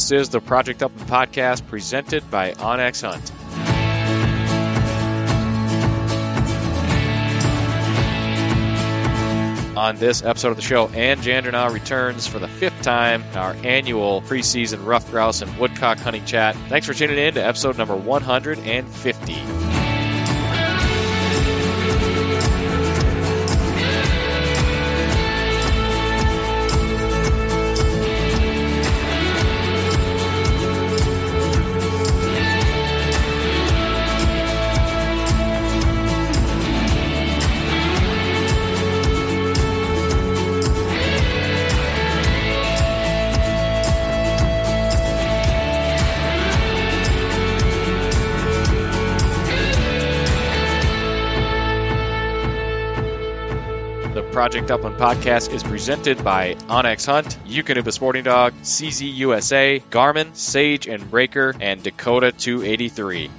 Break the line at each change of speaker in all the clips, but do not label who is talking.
This is the Project Upland podcast presented by onX Hunt. On this episode of the show, Ann Jandrnaugh returns for the fifth time, in our annual preseason ruffed grouse and woodcock hunting chat. Thanks for tuning in to episode number 150. Project Upland podcast is presented by onX Hunt, Eukanuba Sporting Dog, CZ USA, Garmin, Sage and Braker, and Dakota 283.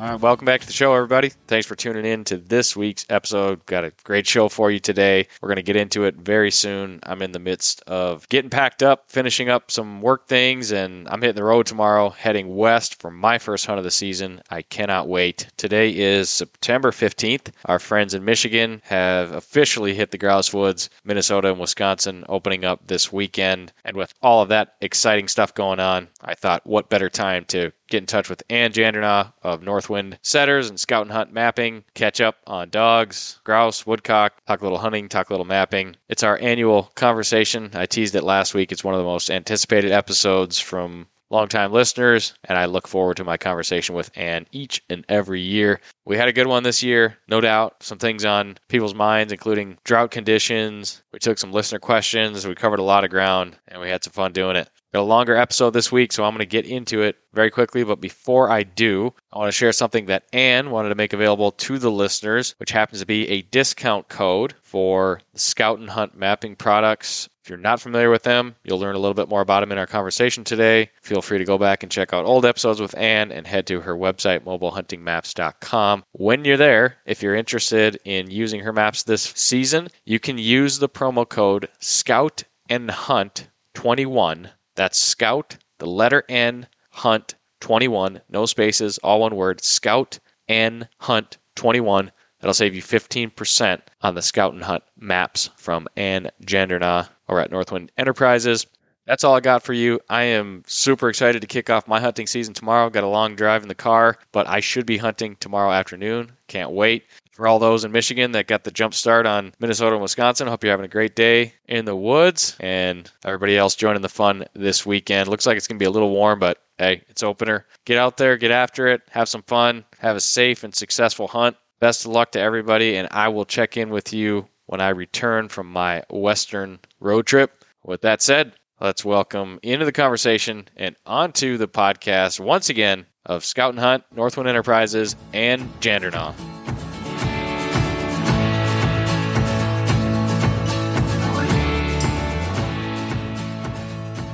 All right, welcome back to the show, everybody. Thanks for tuning in to this week's episode. Got a great show for you today. We're going to get into it very soon. I'm in the midst of getting packed up, finishing up some work things, and I'm hitting the road tomorrow, heading west for my first hunt of the season. I cannot wait. Today is September 15th. Our friends in Michigan have officially hit the grouse woods. Minnesota and Wisconsin opening up this weekend. And with all of that exciting stuff going on, I thought, what better time to get in touch with Ann Jandrnaugh of Northwind Setters and Scout and Hunt Mapping, catch up on dogs, grouse, woodcock, talk a little hunting, talk a little mapping. It's our annual conversation. I teased it last week. It's one of the most anticipated episodes from longtime listeners, and I look forward to my conversation with Ann each and every year. We had a good one this year, no doubt. Some things on people's minds, including drought conditions. We took some listener questions. We covered a lot of ground, and we had some fun doing it. Got a longer episode this week, so I'm going to get into it very quickly. But before I do, I want to share something that Ann wanted to make available to the listeners, which happens to be a discount code for the Scout and Hunt mapping products. If you're not familiar with them, you'll learn a little bit more about them in our conversation today. Feel free to go back and check out old episodes with Ann and head to her website, mobilehuntingmaps.com. When you're there, if you're interested in using her maps this season, you can use the promo code SCOUT and Hunt 21 that's Scout, the letter N, Hunt 21, no spaces, all one word. Scout N Hunt 21. That'll save you 15% on the Scout and Hunt maps from Ann Jandrnaugh over at Northwind Enterprises. That's all I got for you. I am super excited to kick off my hunting season tomorrow. Got a long drive in the car, but I should be hunting tomorrow afternoon. Can't wait. For all those in Michigan that got the jump start on Minnesota and Wisconsin, hope you're having a great day in the woods. And everybody else joining the fun this weekend. Looks like it's going to be a little warm, but hey, it's opener. Get out there, get after it, have some fun, have a safe and successful hunt. Best of luck to everybody, and I will check in with you when I return from my Western road trip. With that said, let's welcome into the conversation and onto the podcast once again of Scout and Hunt, Northwind Enterprises, Ann Jandernaw.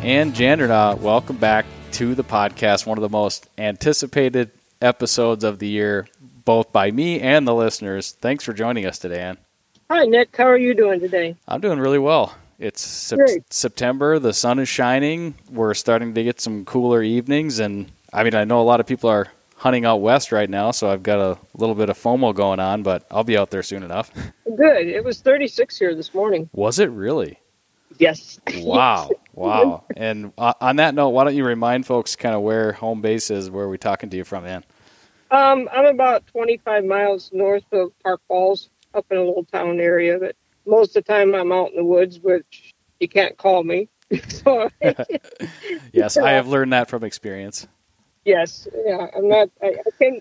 Ann Jandernaw, welcome back to the podcast, one of the most anticipated episodes of the year, both by me and the listeners. Thanks for joining us today, Ann.
Hi, Nick. How are you doing today?
I'm doing really well. It's sep- September. The sun is shining. We're starting to get some cooler evenings, and I mean, I know a lot of people are hunting out west right now, so I've got a little bit of FOMO going on, but I'll be out there soon enough.
Good. It was 36 here this morning.
Was it really?
Yes.
Wow. Wow. and uh, on that note, why don't you remind folks kind of where home base is, where we're talking to you from, Ann?
Um, I'm about 25 miles north of Park Falls, up in a little town area, but most of the time I'm out in the woods, which you can't call me. so,
yes, I have learned that from experience.
Yes, yeah, I'm not. I, I can,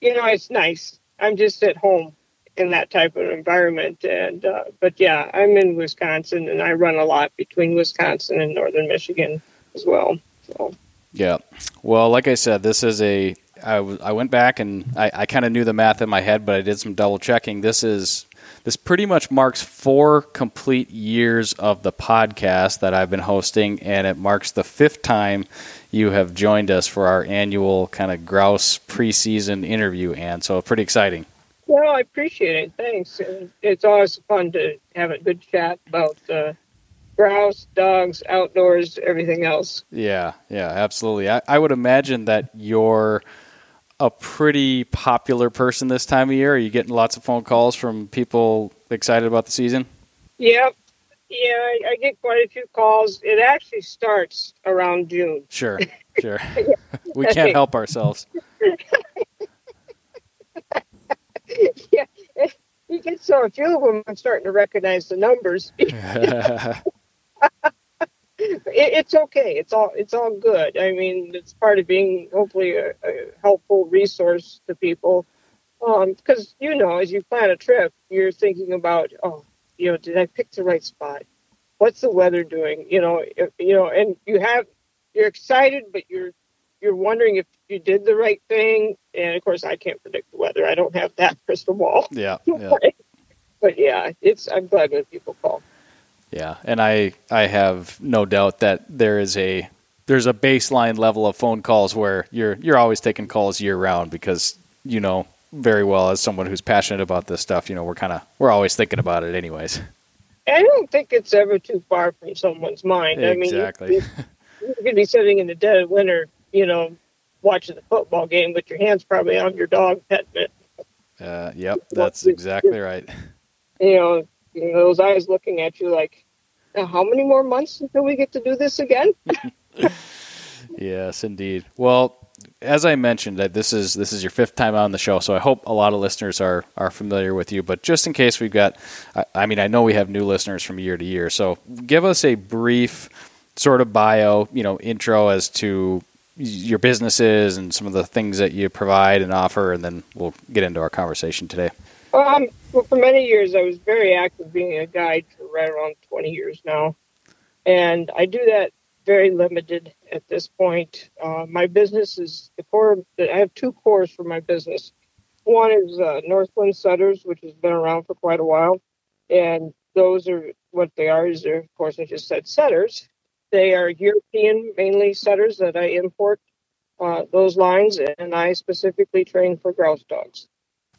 you know, it's nice. I'm just at home in that type of environment, and uh, but yeah, I'm in Wisconsin, and I run a lot between Wisconsin and northern Michigan as well. So.
Yeah, well, like I said, this is a. I, w- I went back and I, I kind of knew the math in my head, but I did some double checking. This is this pretty much marks four complete years of the podcast that I've been hosting, and it marks the fifth time you have joined us for our annual kind of grouse preseason interview, and so pretty exciting.
Well, I appreciate it. Thanks. It's always fun to have a good chat about uh, grouse, dogs, outdoors, everything else.
Yeah, yeah, absolutely. I, I would imagine that you're a pretty popular person this time of year? Are you getting lots of phone calls from people excited about the season?
Yep. yeah, I, I get quite a few calls. It actually starts around June.
Sure, sure. we can't help ourselves.
yeah, you get so a few of them. I'm starting to recognize the numbers it, it's okay. It's all it's all good. I mean, it's part of being hopefully a, a helpful resource to people. Because um, you know, as you plan a trip, you're thinking about, oh, you know, did I pick the right spot? What's the weather doing? You know, you know, and you have you're excited, but you're you're wondering if you did the right thing. And of course, I can't predict the weather. I don't have that crystal ball.
Yeah. yeah.
but yeah, it's I'm glad when people call.
Yeah, and I I have no doubt that there is a there's a baseline level of phone calls where you're you're always taking calls year round because you know very well as someone who's passionate about this stuff, you know, we're kind of we're always thinking about it anyways.
I don't think it's ever too far from someone's mind.
Exactly.
I mean, you, you could be sitting in the dead of winter, you know, watching the football game with your hands probably on your dog petting it.
Uh, yep, that's exactly right.
You know, you know, those eyes looking at you like, how many more months until we get to do this again?
yes, indeed. Well, as I mentioned, that this is this is your fifth time on the show, so I hope a lot of listeners are are familiar with you. But just in case we've got, I, I mean, I know we have new listeners from year to year, so give us a brief sort of bio, you know, intro as to your businesses and some of the things that you provide and offer, and then we'll get into our conversation today.
Um, well, for many years, I was very active being a guide for right around 20 years now. And I do that very limited at this point. Uh, my business is the core, I have two cores for my business. One is uh, Northwind Setters, which has been around for quite a while. And those are what they are, is they're, of course, I just said setters. They are European, mainly setters that I import uh, those lines, and I specifically train for grouse dogs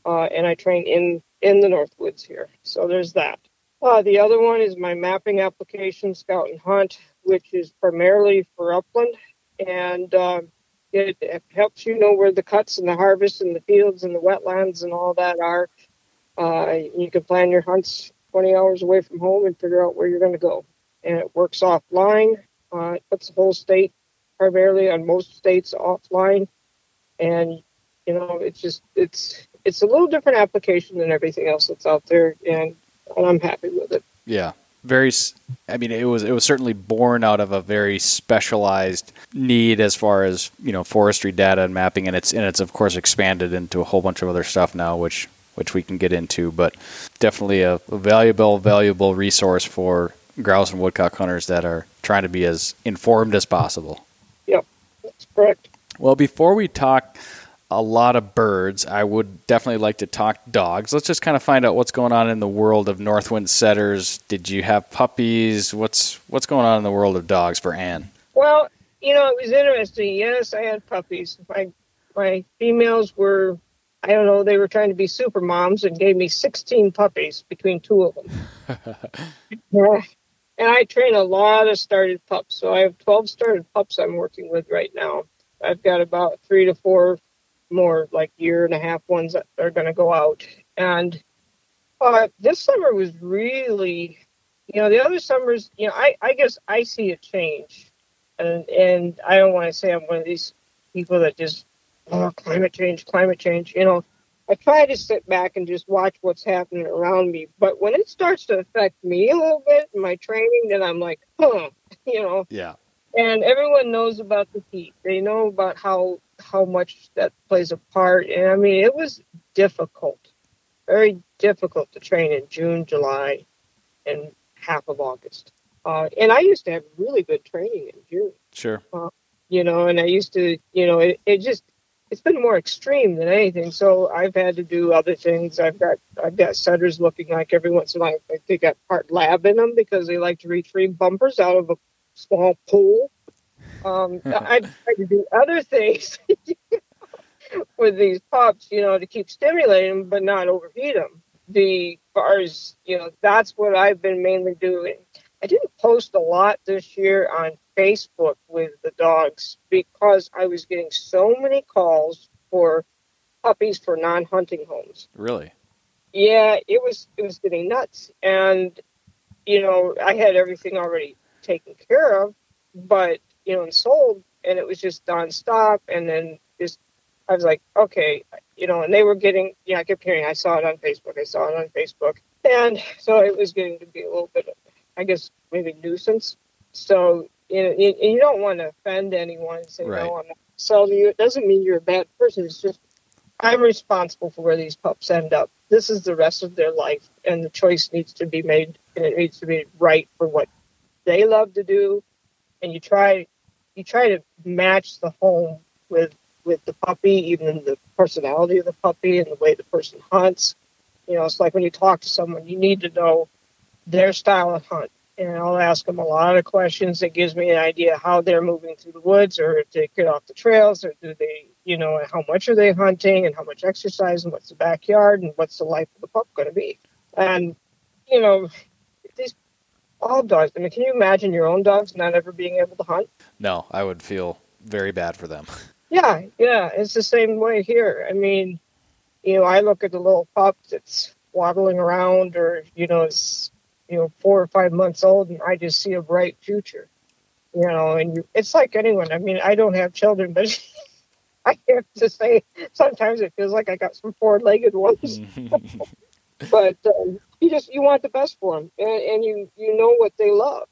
uh, and I train in in the North Woods here. So there's that. Uh, the other one is my mapping application, Scout and Hunt, which is primarily for upland, and uh, it, it, helps you know where the cuts and the harvest and the fields and the wetlands and all that are. Uh, you can plan your hunts 20 hours away from home and figure out where you're going to go. And it works offline. Uh, it puts the whole state primarily on most states offline, and you know it's just it's it's a little different application than everything else that's out there, and, and I'm happy with it.
Yeah, very. I mean, it was it was certainly born out of a very specialized need as far as you know forestry data and mapping, and it's and it's of course expanded into a whole bunch of other stuff now, which which we can get into. But definitely a, a valuable valuable resource for grouse and woodcock hunters that are trying to be as informed as possible.
Yep, that's correct.
Well, before we talk a lot of birds, I would definitely like to talk dogs. Let's just kind of find out what's going on in the world of Northwind setters. Did you have puppies? What's what's going on in the world of dogs for Ann?
Well, you know, it was interesting. Yes, I had puppies. My my females were I don't know, they were trying to be super moms and gave me 16 puppies between two of them. yeah. And I train a lot of started pups. So I have 12 started pups I'm working with right now. I've got about three to four more, like year and a half ones that are going to go out. And uh, this summer was really, you know, the other summers, you know, I, I guess I see a change. And, and I don't want to say I'm one of these people that just oh, climate change, climate change. You know, I try to sit back and just watch what's happening around me. But when it starts to affect me a little bit in my training, then I'm like, huh, you know.
Yeah.
And everyone knows about the heat. They know about how how much that plays a part. And I mean, it was difficult, very difficult to train in June, July, and half of August. Uh, and I used to have really good training in June.
Sure.
Uh, you know, and I used to, you know, it, it just it's been more extreme than anything. So I've had to do other things. I've got I've got setters looking like every once in a while they got part lab in them because they like to retrieve bumpers out of a small pool. Um, I try to do other things with these pups, you know, to keep stimulating them but not overheat them. The bars, you know, that's what I've been mainly doing. I didn't post a lot this year on Facebook with the dogs because I was getting so many calls for puppies for non-hunting homes.
Really?
Yeah, it was it was getting nuts, and you know I had everything already taken care of, but you know and sold, and it was just nonstop, and then just I was like, okay, you know, and they were getting, yeah, I kept hearing, I saw it on Facebook, I saw it on Facebook, and so it was getting to be a little bit, of, I guess, maybe nuisance. So you know, you, you don't want to offend anyone and say,
right.
no, I'm not selling you. It doesn't mean you're a bad person. It's just I'm responsible for where these pups end up. This is the rest of their life, and the choice needs to be made, and it needs to be right for what they love to do. And you try, you try to match the home with with the puppy, even the personality of the puppy and the way the person hunts. You know, it's like when you talk to someone, you need to know their style of hunt and I'll ask them a lot of questions that gives me an idea how they're moving through the woods or if they get off the trails or do they, you know, how much are they hunting and how much exercise and what's the backyard and what's the life of the pup going to be. And, you know, these all dogs, I mean, can you imagine your own dogs not ever being able to hunt?
No, I would feel very bad for them.
Yeah, yeah, it's the same way here. I mean, you know, I look at the little pup that's waddling around or, you know, is you know, four or five months old, and I just see a bright future. You know, and you, it's like anyone. I mean, I don't have children, but I have to say, sometimes it feels like I got some four-legged ones. but um, you just you want the best for them, and, and you you know what they love.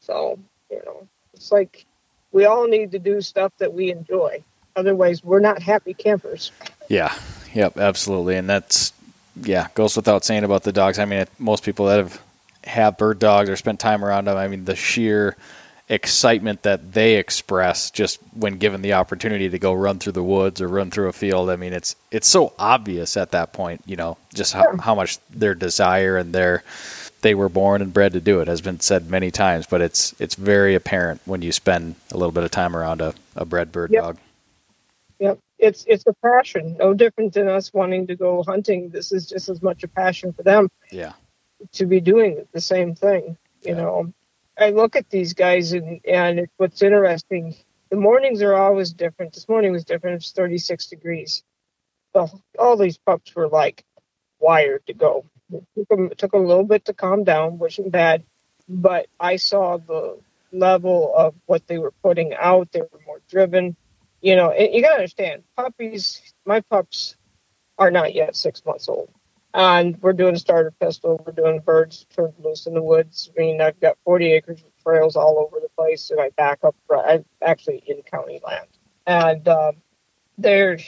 So you know, it's like we all need to do stuff that we enjoy. Otherwise, we're not happy campers.
Yeah. Yep. Absolutely. And that's yeah goes without saying about the dogs. I mean, most people that have have bird dogs or spent time around them. I mean, the sheer excitement that they express just when given the opportunity to go run through the woods or run through a field. I mean, it's it's so obvious at that point, you know, just how, how much their desire and their they were born and bred to do it has been said many times, but it's it's very apparent when you spend a little bit of time around a, a bred bird
yep.
dog.
Yep. It's it's a passion. No different than us wanting to go hunting. This is just as much a passion for them.
Yeah
to be doing the same thing. You know, I look at these guys and and what's interesting. The mornings are always different. This morning was different. It's 36 degrees. So all these pups were like wired to go. It took them, it took a little bit to calm down, which isn't bad, but I saw the level of what they were putting out. They were more driven. You know, you got to understand, puppies. My pups are not yet six months old and we're doing starter pistol. We're doing birds turned loose in the woods. I mean, I've got 40 acres of trails all over the place, and I back up. I'm actually in county land, and um, they're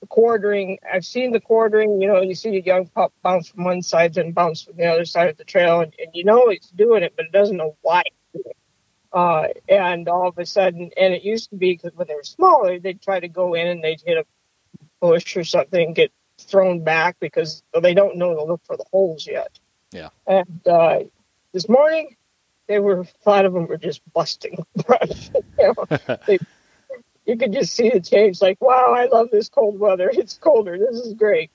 the quartering. I've seen the quartering. You know, you see a young pup bounce from one side, then bounce from the other side of the trail, and, and you know it's doing it, but it doesn't know why. Uh, and all of a sudden, and it used to be because when they were smaller, they'd try to go in and they'd hit a bush or something, get thrown back because they don't know to look for the holes yet.
Yeah.
And uh, this morning, they were lot of them were just busting you, know, they, you could just see the change. Like, wow, I love this cold weather. It's colder. This is great.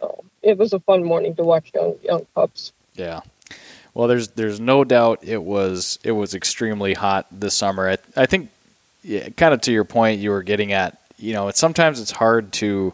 So it was a fun morning to watch young young pups.
Yeah. Well, there's there's no doubt it was it was extremely hot this summer. I, I think, yeah, kind of to your point, you were getting at. You know, it's sometimes it's hard to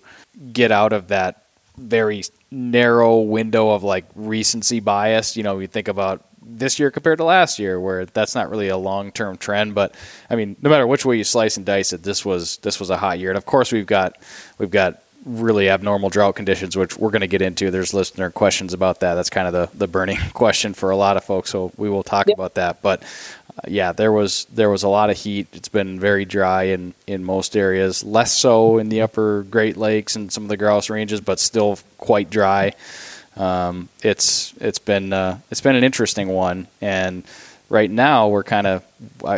get out of that very narrow window of like recency bias. You know, you think about this year compared to last year, where that's not really a long term trend. But I mean, no matter which way you slice and dice it, this was this was a hot year, and of course we've got we've got really abnormal drought conditions, which we're going to get into. There's listener questions about that. That's kind of the, the burning question for a lot of folks, so we will talk yep. about that. But yeah, there was there was a lot of heat. It's been very dry in, in most areas, less so in the upper Great Lakes and some of the grouse ranges, but still quite dry. Um, it's it's been uh, it's been an interesting one, and right now we're kind of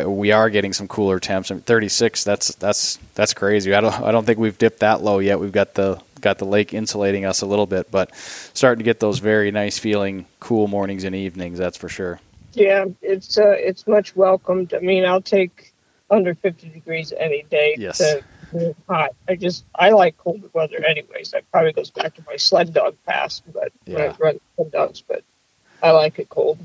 we are getting some cooler temps. I mean, 36. That's that's that's crazy. I don't I don't think we've dipped that low yet. We've got the got the lake insulating us a little bit, but starting to get those very nice feeling cool mornings and evenings. That's for sure.
Yeah, it's uh, it's much welcomed. I mean, I'll take under 50 degrees any day.
Yes.
To, hot. I just I like cold weather anyways. That probably goes back to my sled dog past, but yeah. when I run sled dogs, but I like it cold.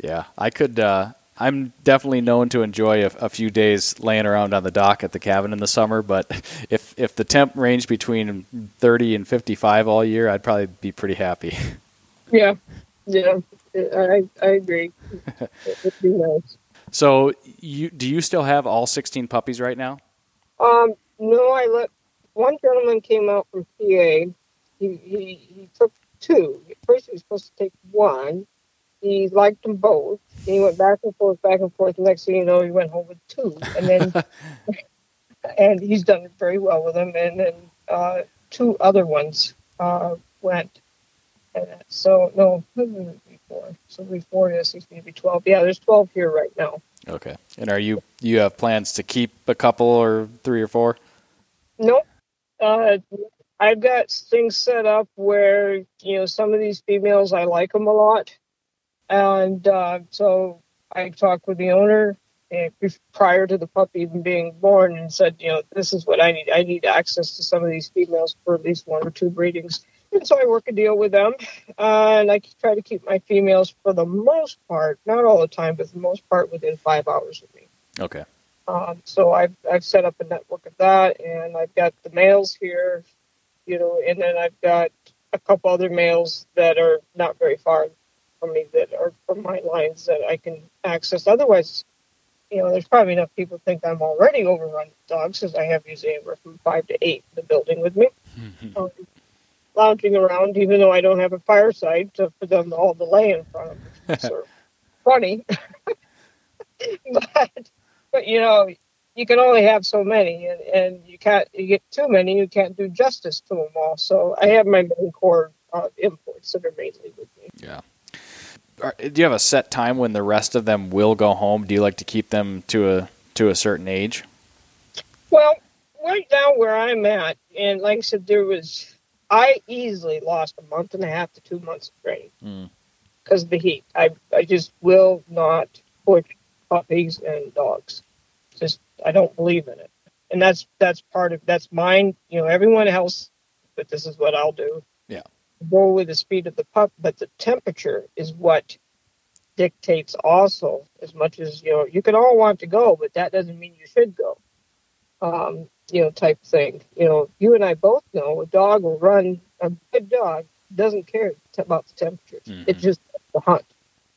Yeah, I could. Uh, I'm definitely known to enjoy a, a, few days laying around on the dock at the cabin in the summer. But if if the temp ranged between 30 and 55 all year, I'd probably be pretty happy.
Yeah, yeah, I I agree. it would be nice.
So, you do you still have all 16 puppies right now?
Um, no, I let one gentleman came out from PA. He he, he took two. First, he was supposed to take one he liked them both. And he went back and forth, back and forth. The next thing you know, he went home with two, and then and he's done very well with them. And then uh, two other ones uh, went. And so no, before. So before this, he's maybe twelve. Yeah, there's twelve here right now.
Okay. And are you you have plans to keep a couple or three or four?
Nope. Uh, I've got things set up where you know some of these females I like them a lot, and uh, so I talked with the owner eh, prior to the puppy even being born and said, you know, this is what I need. I need access to some of these females for at least one or two breedings. And so I work a deal with them, uh, and I try to keep my females for the most part, not all the time, but the most part within five hours of me.
Okay.
Um, so I've I've set up a network of that, and I've got the males here, you know, and then I've got a couple other males that are not very far from me that are from my lines that I can access. Otherwise, you know, there's probably enough people think I'm already overrun with dogs because I have usually anywhere from five to eight in the building with me, um, lounging around, even though I don't have a fireside to, for them all to lay in front of me. So funny, but but you know, you can only have so many, and, and you can't you get too many, you can't do justice to them all. So I have my main core uh, imports that are mainly with me.
Yeah do you have a set time when the rest of them will go home? Do you like to keep them to a to a certain age?
Well, right now where I'm at, and like I said, there was I easily lost a month and a half to two months of training because mm. of the heat. I I just will not push puppies and dogs. Just I don't believe in it, and that's that's part of that's mine. You know, everyone else, but this is what I'll do Yeah, go with the speed of the pup, but the temperature is what dictates also as much as you know you can all want to go but that doesn't mean you should go um, you know type thing you know you and i both know a dog will run a good dog doesn't care about the temperatures mm-hmm. it's just the hunt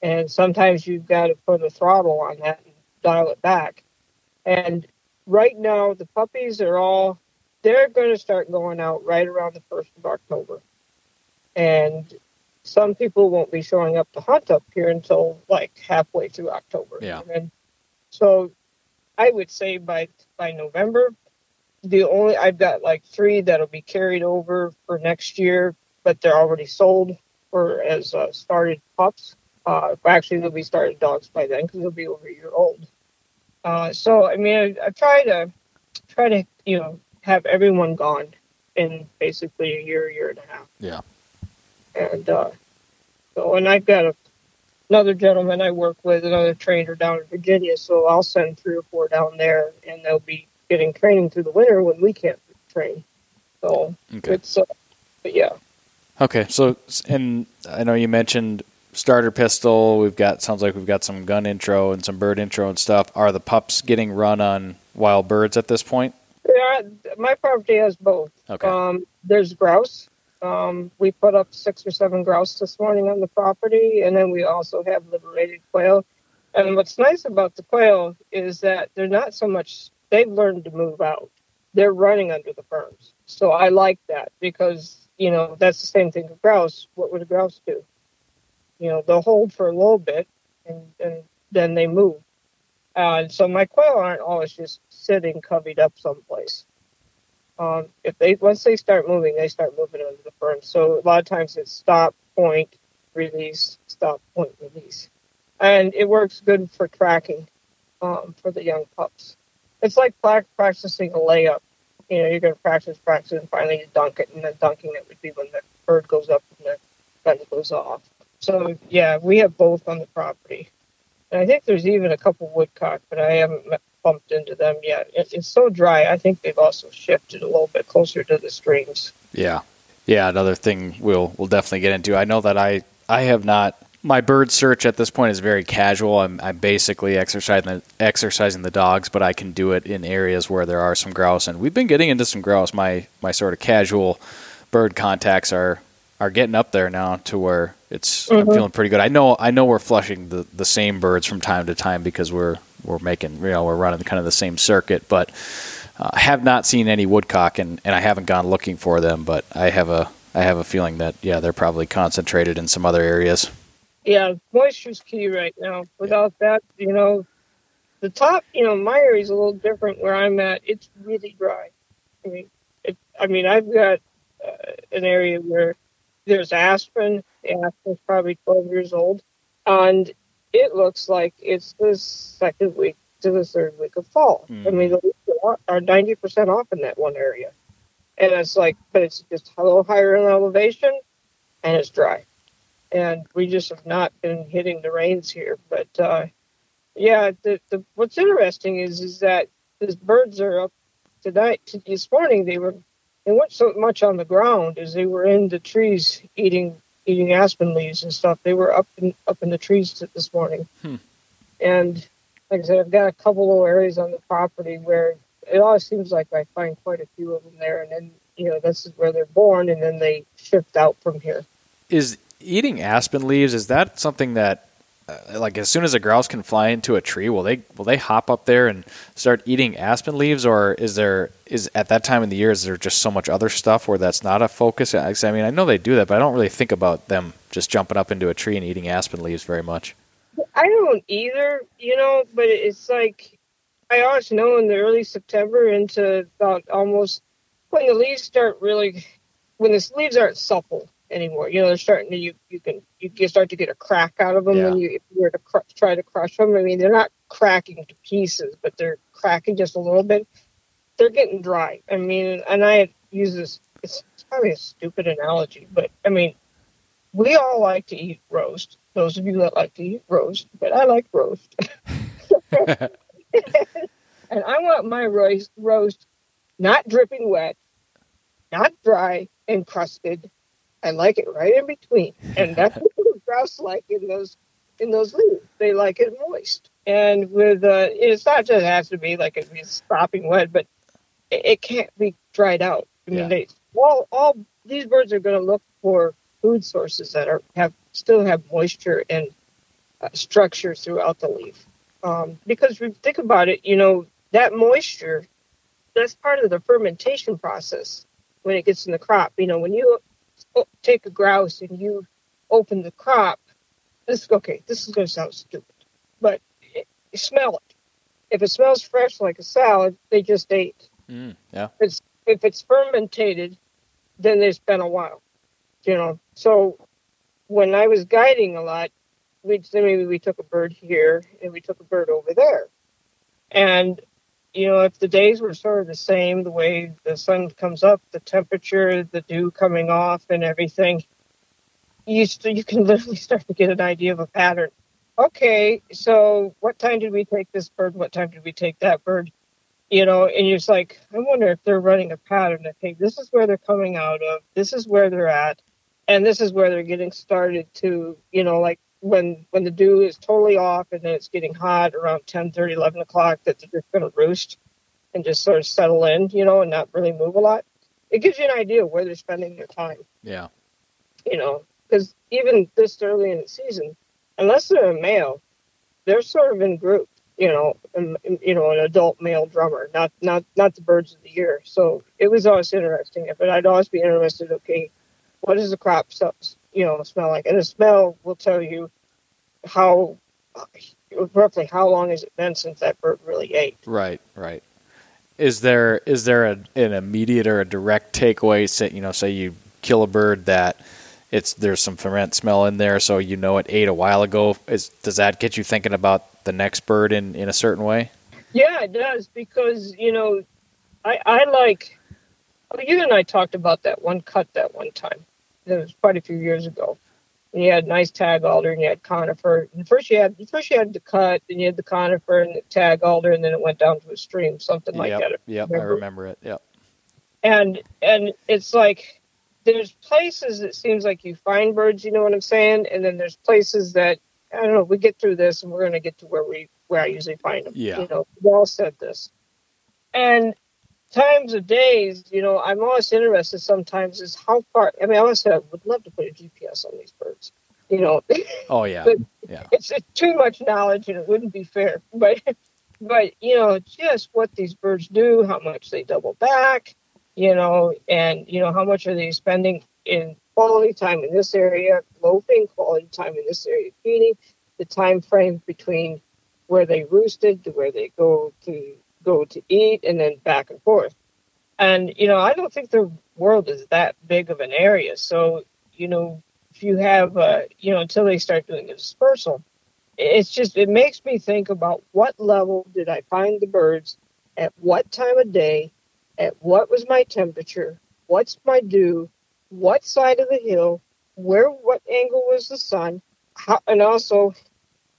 and sometimes you've got to put a throttle on that and dial it back and right now the puppies are all they're going to start going out right around the first of october and some people won't be showing up to hunt up here until like halfway through October.
Yeah.
And so I would say by by November, the only I've got like three that'll be carried over for next year, but they're already sold for as uh, started pups. Uh, actually, they'll be started dogs by then because they'll be over a year old. Uh, so I mean, I, I try to try to you know have everyone gone in basically a year, year and a half.
Yeah.
And uh, so, and I've got a, another gentleman I work with, another trainer down in Virginia. So I'll send three or four down there, and they'll be getting training through the winter when we can't train. So
Okay.
it's, uh, but yeah.
Okay. So, and I know you mentioned starter pistol. We've got sounds like we've got some gun intro and some bird intro and stuff. Are the pups getting run on wild birds at this point?
Yeah, my property has both.
Okay.
Um, there's grouse. Um, we put up six or seven grouse this morning on the property, and then we also have liberated quail. And what's nice about the quail is that they're not so much, they've learned to move out. They're running under the ferns. So I like that because, you know, that's the same thing with grouse. What would a grouse do? You know, they'll hold for a little bit and, and then they move. Uh, so my quail aren't always just sitting covied up someplace. Um, if they once they start moving, they start moving under the ferns. So a lot of times it's stop, point, release, stop, point, release, and it works good for tracking um, for the young pups. It's like practicing a layup. You know, you're going to practice, practice, and finally you dunk it, and then dunking it would be when the bird goes up and the gun goes off. So yeah, we have both on the property. And I think there's even a couple woodcock, but I haven't bumped into them yet. It, it's so dry. I think they've also shifted a little bit closer to the streams.
Yeah, yeah. Another thing we'll we'll definitely get into. I know that I I have not. My bird search at this point is very casual. I'm I'm basically exercising the, exercising the dogs, but I can do it in areas where there are some grouse, and we've been getting into some grouse. My my sort of casual bird contacts are are getting up there now to where it's I'm
Mhm.
feeling pretty good. I know I know we're flushing the, the same birds from time to time because we're we're making you know we're running kind of the same circuit, but uh, I have not seen any woodcock and, and I haven't gone looking for them, but I have a I have a feeling that yeah they're probably concentrated in some other areas.
Yeah, moisture's key right now. Without that, you know, the top, you know, my area's a little different where I'm at. It's really dry. I mean, it, I mean, I've got uh, an area where there's aspen. The aspen's probably 12 years old, and it looks like it's the second week to the third week of fall. I
Mm.
mean, the leaves are- are 90% off in that one area, and it's like, but it's just a little higher in elevation, and it's dry and we just have not been hitting the rains here. But uh, yeah, the, the what's interesting is is that these birds are up tonight. This morning they were they weren't so much on the ground as they were in the trees eating eating aspen leaves and stuff. They were up in up in the trees this morning,
Hmm.
and like I said, I've got a couple little areas on the property where it always seems like I find quite a few of them there, and then you know this is where they're born, and then they shift out from here.
Is eating aspen leaves is that something that uh, like as soon as a grouse can fly into a tree, will they will they hop up there and start eating aspen leaves, or is there is at that time of the year is there just so much other stuff where that's not a focus? I mean, I know they do that, but I don't really think about them just jumping up into a tree and eating aspen leaves very much.
I don't either, you know, but it's like I always know in the early September into about almost when the leaves start really when the leaves aren't supple anymore. You know, they're starting to you you can you can start to get a crack out of them when you if you were to cr- try to crush them. I mean, they're not cracking to pieces, but they're cracking just a little bit. They're getting dry. I mean, and I use this. It's, it's probably a stupid analogy, but I mean, we all like to eat roast. Those of you that like to eat roast, but I like roast. and I want my roast, roast not dripping wet, not dry and crusted. I like it right in between, and that's what the grouse like in those in those leaves. They like it moist, and with uh, it's not just has to be like it be stopping wet, but it, it can't be dried out. I mean,
Yeah.
they all all these birds are going to look for food sources that are have still have moisture and uh, structure throughout the leaf. Um, because you think about it, you know that moisture that's part of the fermentation process when it gets in the crop. You know, when you o- take a grouse and you open the crop, this okay, this is going to sound stupid, but it, you smell it. If it smells fresh like a salad, they just ate.
Mm, yeah.
It's if it's fermented, then it's been a while. You know, so when I was guiding a lot, we'd say maybe we took a bird here and we took a bird over there. And, you know, if the days were sort of the same, the way the sun comes up, the temperature, the dew coming off, and everything, you, st- you can literally start to get an idea of a pattern. Okay, so what time did we take this bird? What time did we take that bird? You know, and you're just like, I wonder if they're running a pattern. Okay, this is where they're coming out of. This is where they're at, and this is where they're getting started to. You know, like when when the dew is totally off and then it's getting hot around 10 30 11 o'clock that they're just going to roost and just sort of settle in you know and not really move a lot. It gives you an idea where they're spending their time.
Yeah.
you know because even this early in the season unless they're a male they're sort of in group you know and, and, you know an adult male drummer not not not the birds of the year so it was always interesting but i'd always be interested okay what does the crop you know smell like and the smell will tell you how roughly how long has it been since that bird really ate
Right, right. Is there is there a, an immediate or a direct takeaway? Say you know, say you kill a bird that it's there's some ferment smell in there, so you know it ate a while ago. Is does that get you thinking about the next bird in in a certain way?
Yeah, it does because you know, I I like. You and I talked about that one cut that one time. It was quite a few years ago. And you had nice tag alder and you had conifer. And first you had first you had the cut, then you had the conifer and the tag alder, and then it went down to a stream, something like
yep,
that.
Yeah, I
remember.
it. Yep.
And and it's like there's places it seems like you find birds, you know what I'm saying? And then there's places that I don't know, we get through this and we're gonna get to where we where I usually find them.
Yeah.
You know, we all said this. And times of days, you know, I'm always interested sometimes is how far I mean I always I would love to put a GPS on these birds. You know,
Oh yeah,
But-
yeah,
it's, it's too much knowledge and it wouldn't be fair. But but you know, just what these birds do, how much they double back, you know, and you know how much are they spending in quality time in this area, loafing, quality time in this area, feeding, the time frame between where they roosted to where they go to go to eat, and then back and forth. And you know, I don't think the world is that big of an area. So you know, if you have, uh, you know, until they start doing the dispersal, it's just it makes me think about what level did I find the birds, at what time of day, at what was my temperature, what's my dew, what side of the hill, where what angle was the sun, how, and also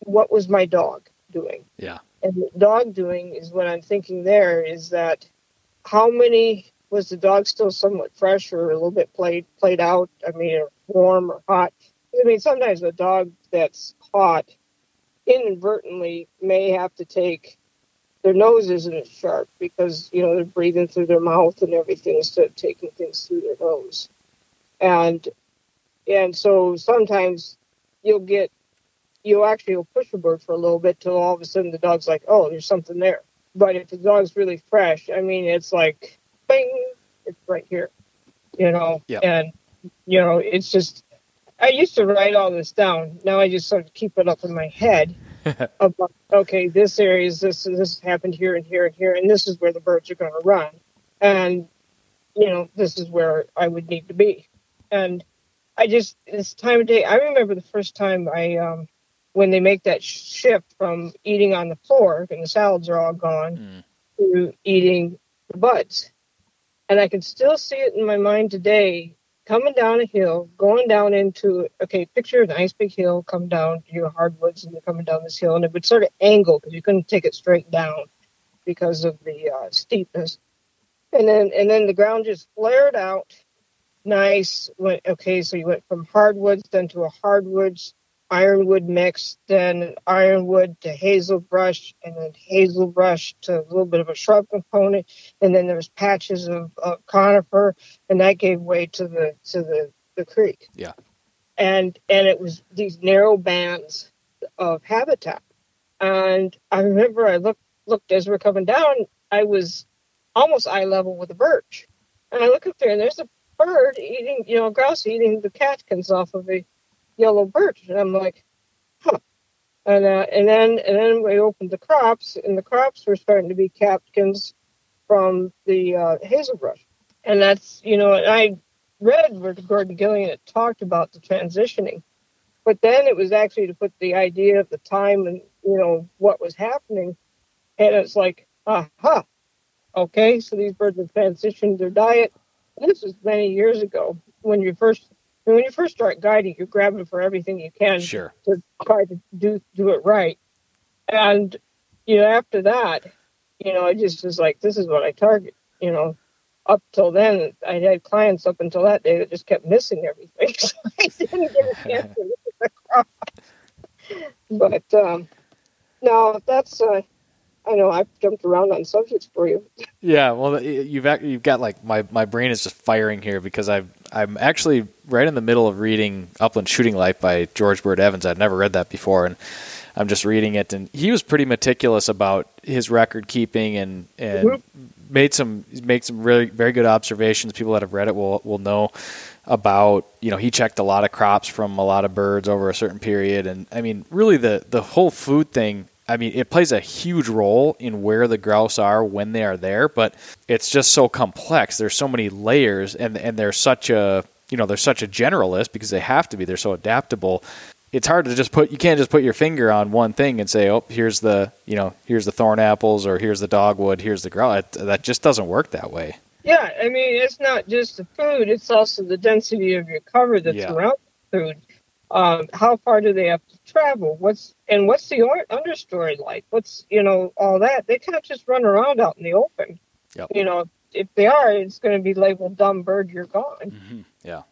what was my dog doing.
yeah,
And dog doing is what I'm thinking there is that how many was the dog still somewhat fresh or a little bit played played out? I mean, or warm or hot. I mean, sometimes a dog that's hot inadvertently may have to take their nose isn't as sharp because you know they're breathing through their mouth and everything instead of taking things through their nose, and and so sometimes you'll get you'll actually will push a bird for a little bit till all of a sudden the dog's like, oh, there's something there. But if the dog's really fresh, I mean, it's like, bing, it's right here, you know.
Yep.
And you know, it's just. I used to write all this down. Now I just sort of keep it up in my head. about okay, this area is this this happened here and here and here, and this is where the birds are going to run, and you know this is where I would need to be, and I just this time of day. I remember the first time I um when they make that shift from eating on the floor and the salads are all gone
Mm.
to eating the buds. And I can still see it in my mind today, coming down a hill, going down into, okay, picture a nice big hill, come down, you know, hardwoods, and you're coming down this hill, and it would sort of angle because you couldn't take it straight down because of the uh, steepness. And then, and then the ground just flared out, nice. Went okay, so you went from hardwoods then to a hardwoods ironwood mix, then ironwood to hazel brush, and then hazel brush to a little bit of a shrub component, and then there was patches of, of conifer, and that gave way to the to the, the creek.
Yeah.
And and it was these narrow bands of habitat. And I remember I looked looked as we're coming down, I was almost eye level with a birch. And I look up there and there's a bird eating, you know, a grouse eating the catkins off of a yellow birch, and I'm like, huh. And uh, and then and then we opened the crops, and the crops were starting to be catkins from the uh, hazelbrush, and that's you know, and I read where Gordon Gullion had talked about the transitioning, but then it was actually to put the idea of the time and you know what was happening, and it's like, aha, okay, so these birds have transitioned their diet. This was many years ago when you first when you first start guiding, you're grabbing for everything you can
sure.
to try to do do it right. And you know, after that, you know, I just was like, this is what I target. You know, up till then, I had clients up until that day that just kept missing everything, so I didn't get a chance to look at the crop. But um, no, that's uh, I know I've jumped around on subjects for you.
Yeah, well, you've you've got like my, my brain is just firing here because I've I'm actually right in the middle of reading Upland Shooting Life by George Bird Evans. I'd never read that before, and I'm just reading it, and he was pretty meticulous about his record keeping and and mm-hmm. made some made some really very good observations. People that have read it will will know about you know he checked a lot of crops from a lot of birds over a certain period, and I mean really the the whole food thing I mean, it plays a huge role in where the grouse are when they are there, but it's just so complex. There's so many layers, and and they're such a you know they're such a generalist because they have to be. They're so adaptable. It's hard to just put. You can't just put your finger on one thing and say, "Oh, here's the you know here's the thorn apples or here's the dogwood, here's the grouse." That just doesn't work that way.
Yeah, I mean, it's not just the food; it's also the density of your cover that's yeah. around the food. Um, how far do they have to travel? What's and what's the understory like? What's you know all that? They can't just run around out in the open. Yep. You know, if they are, it's going to be labeled "dumb bird, you're gone."
Mm-hmm. Yeah.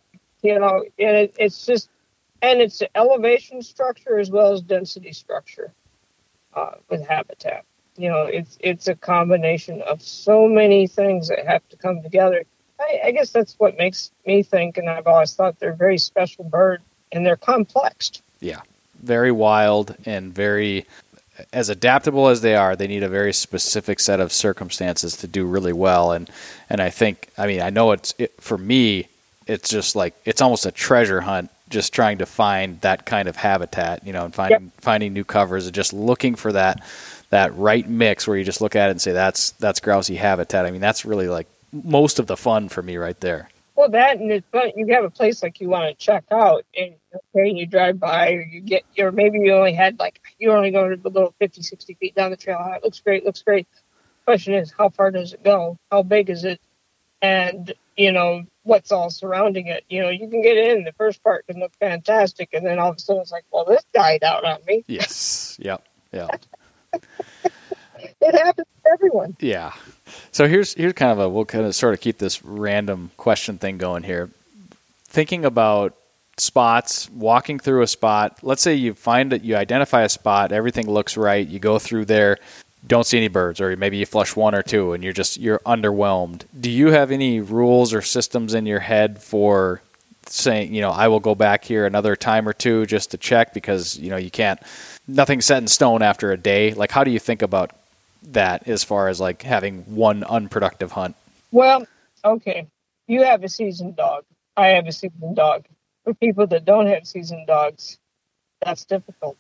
You know, and it, it's just and it's elevation structure as well as density structure uh, with habitat. You know, it's it's a combination of so many things that have to come together. I, I guess that's what makes me think, and I've always thought they're very special bird and they're complex.
Yeah, very wild and very as adaptable as they are, they need a very specific set of circumstances to do really well. And and I think, I mean, I know it's it, for me, it's just like it's almost a treasure hunt, just trying to find that kind of habitat, you know, and finding yep. finding new covers and just looking for that that right mix where you just look at it and say that's that's grousey habitat. I mean, that's really like most of the fun for me right there.
Well, that and it's fun. You have a place like you want to check out, and okay, you drive by, or you get, or maybe you only had like you only go to a little 50, 60 feet down the trail. Oh, it looks great, looks great. Question is, how far does it go? How big is it? And you know what's all surrounding it. You know, you can get in. The first part can look fantastic, and then all of a sudden it's like, well, this died out on me.
Yes. Yep. Yeah.
it happens to everyone.
Yeah. So here's here's kind of a we'll kind of sort of keep this random question thing going here. Thinking about spots, walking through a spot. Let's say you find that you identify a spot, everything looks right. You go through there, don't see any birds, or maybe you flush one or two, and you're just you're underwhelmed. Do you have any rules or systems in your head for saying, you know, I will go back here another time or two just to check because you know you can't nothing's set in stone after a day. Like, how do you think about that as far as like having one unproductive hunt?
Well, okay. You have a seasoned dog. I have a seasoned dog. For people that don't have seasoned dogs, that's difficult.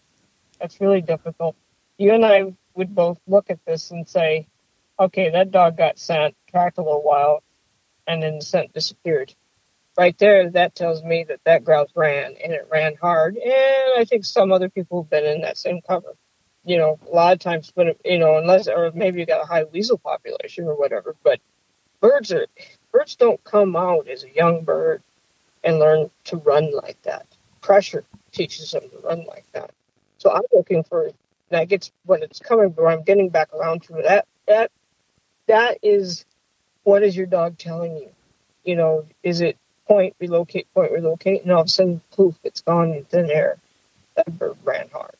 That's really difficult. You and I would both look at this and say, okay, that dog got sent, tracked a little while, and then the scent disappeared. Right there, that tells me that that grouse ran, and it ran hard. And I think some other people have been in that same cover you know, a lot of times but you know, unless or maybe you got a high weasel population or whatever, but birds are birds don't come out as a young bird and learn to run like that. Pressure teaches them to run like that. So I'm looking for that gets when it's coming, but I'm getting back around to that. That that is what is your dog telling you? You know, is it point relocate, point relocate, and all of a sudden poof, it's gone in thin air. That bird ran hard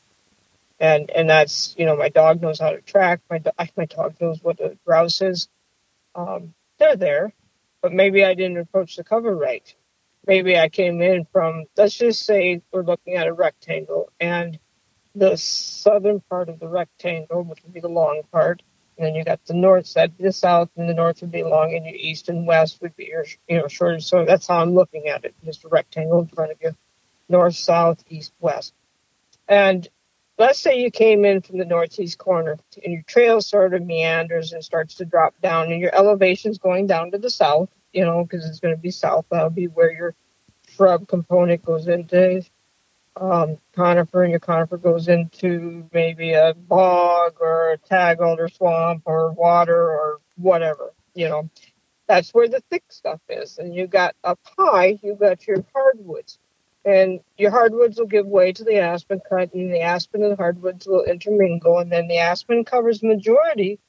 and and that's you know my dog knows how to track. My my dog knows what a grouse is. Um, they're there, but maybe I didn't approach the cover right. Maybe I came in from let's just say we're looking at a rectangle, and the southern part of the rectangle, which would be the long part, and then you got the north side, the south, and the north would be long, and your east and west would be your you know shorter. So that's how I'm looking at it, just a rectangle in front of you, north, south, east, west, and let's say you came in from the northeast corner and your trail sort of meanders and starts to drop down and your elevation's going down to the south, you know, because it's going to be south. That'll be where your shrub component goes into um, conifer and your conifer goes into maybe a bog or a tag alder swamp or water or whatever, you know. That's where the thick stuff is. And you got up high, you got your hardwoods and your hardwoods will give way to the aspen cut, and the aspen and the hardwoods will intermingle, and then the aspen covers majority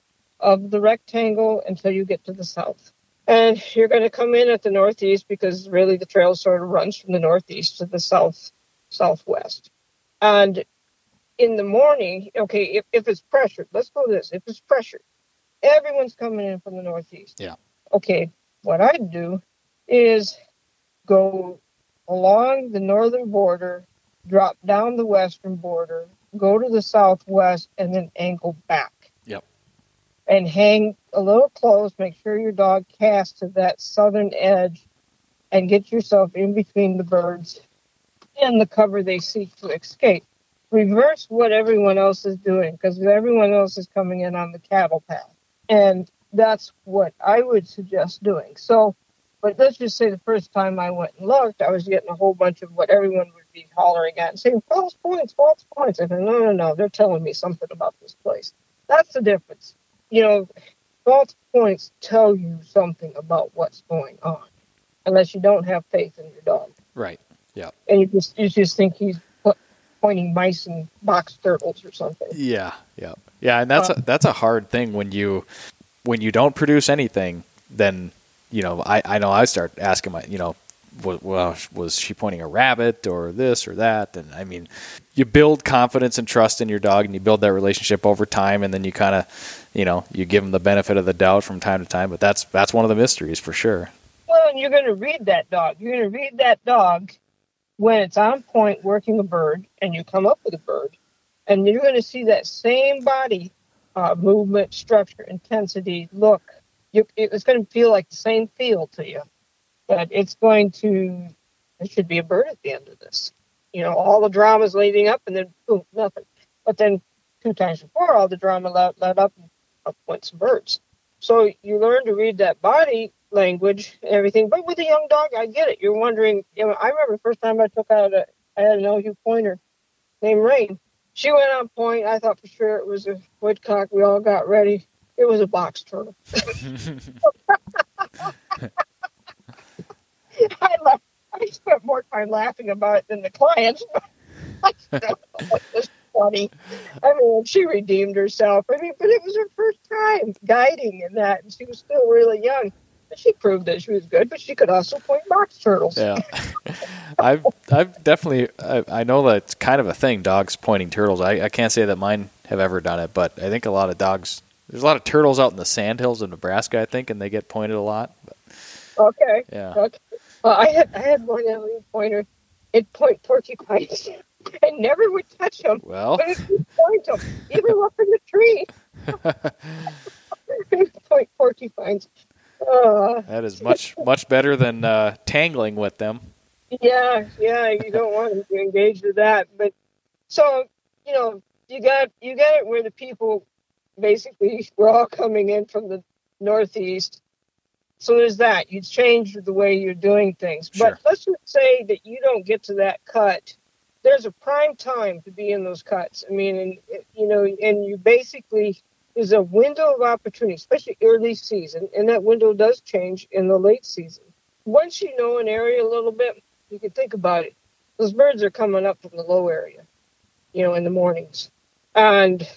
of the rectangle until you get to the south. And you're going to come in at the northeast because really the trail sort of runs from the northeast to the south southwest. And in the morning, okay, if, if it's pressured, let's go this. If it's pressured, everyone's coming in from the northeast.
Yeah.
Okay, what I'd do is go along the northern border, drop down the western border, go to the southwest, and then angle back.
Yep.
And hang a little close, make sure your dog casts to that southern edge, and get yourself in between the birds and the cover they seek to escape. Reverse what everyone else is doing because everyone else is coming in on the cattle path. And that's what I would suggest doing. So but let's just say the first time I went and looked, I was getting a whole bunch of what everyone would be hollering at and saying, false points, false points. I said, no, no, no, they're telling me something about this place. That's the difference. You know, false points tell you something about what's going on, unless you don't have faith in your dog.
Right. Yeah.
And you just you just think he's pointing mice and box turtles or something.
Yeah. Yeah. Yeah. And that's uh, a, that's a hard thing when you when you don't produce anything, then you know, I, I know I start asking my, you know, well, was she pointing a rabbit or this or that? And I mean, you build confidence and trust in your dog, and you build that relationship over time, and then you kind of, you know, you give them the benefit of the doubt from time to time. But that's that's one of the mysteries for sure.
Well, and you're going to read that dog. You're going to read that dog when it's on point working a bird, and you come up with a bird, and you're going to see that same body uh, movement, structure, intensity, look, you, it's going to feel like the same feel to you, but it's going to, there should be a bird at the end of this. You know, all the drama's leading up and then boom, nothing. But then two times before, all the drama led, led up and up went some birds. So you learn to read that body language and everything. But with a young dog, I get it. You're wondering, you know, I remember the first time I took out a, I had an Elhew pointer named Rain. She went on point. I thought for sure it was a woodcock. We all got ready. It was a box turtle. I left, I spent more time laughing about it than the clients. it was funny. I mean, she redeemed herself. I mean, but it was her first time guiding in that, and she was still really young. She proved that she was good, but she could also point box turtles.
Yeah, I've I've definitely I, I, know that it's kind of a thing. Dogs pointing turtles. I, I can't say that mine have ever done it, but I think a lot of dogs there's a lot of turtles out in the sandhills of Nebraska, I think, and they get pointed a lot. But,
okay.
Yeah.
Okay. Well, I had I had one Elhew pointer. It point porcupines. I never would touch them.
Well,
but it would point them, even up in the tree. point porcupines.
Uh, that is much much better than uh, tangling with them.
Yeah, yeah, you don't want to engage with that. But so you know, you got you got it where the people basically we're all coming in from the northeast. So there's that. You change the way you're doing things. Sure. But let's just say that you don't get to that cut. There's a prime time to be in those cuts. I mean, and you know, and you basically there's a window of opportunity, especially early season, and that window does change in the late season. Once you know an area a little bit, you can think about it. Those birds are coming up from the low area, you know, in the mornings, and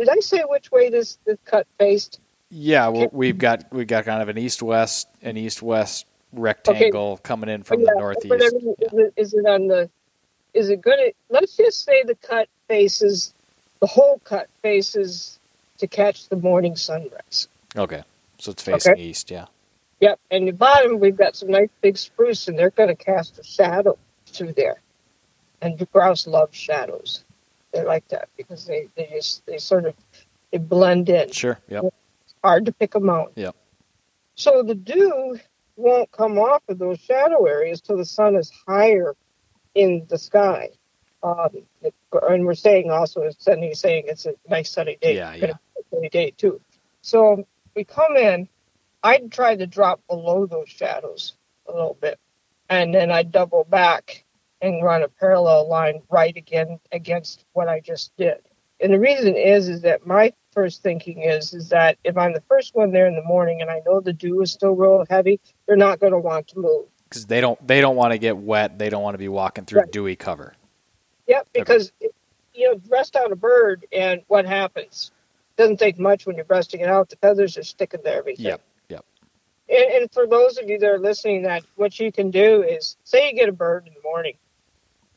did I say which way this, this cut faced?
Yeah, well, we've got we've got kind of an east west an east west rectangle okay. coming in from yeah, the northeast. Is,
it, is it on the? Is it good? Let's just say the cut faces the whole cut faces to catch the morning sunrise.
Okay, so it's facing okay. east, yeah.
Yep, and the bottom we've got some nice big spruce, and they're going to cast a shadow through there. And the grouse love shadows they like that because they, they just they sort of they blend in.
Sure. Yeah.
It's hard to pick them out.
Yeah.
So the dew won't come off of those shadow areas till the sun is higher in the sky. Um, and we're saying also, Cindy saying it's a nice sunny day.
Yeah, yeah.
Sunny day too. So we come in. I'd try to drop below those shadows a little bit, and then I'd double back and run a parallel line right again against what I just did. And the reason is, is that my first thinking is, is that if I'm the first one there in the morning and I know the dew is still real heavy, they're not going to want to move
because they don't they don't want to get wet. They don't want to be walking through right. dewy cover.
Yep, because okay. you know, rest out a bird, and what happens? It doesn't take much when you're breasting it out. The feathers are sticking to everything.
Yep, yep.
And, and for those of you that are listening, that what you can do is, say you get a bird in the morning,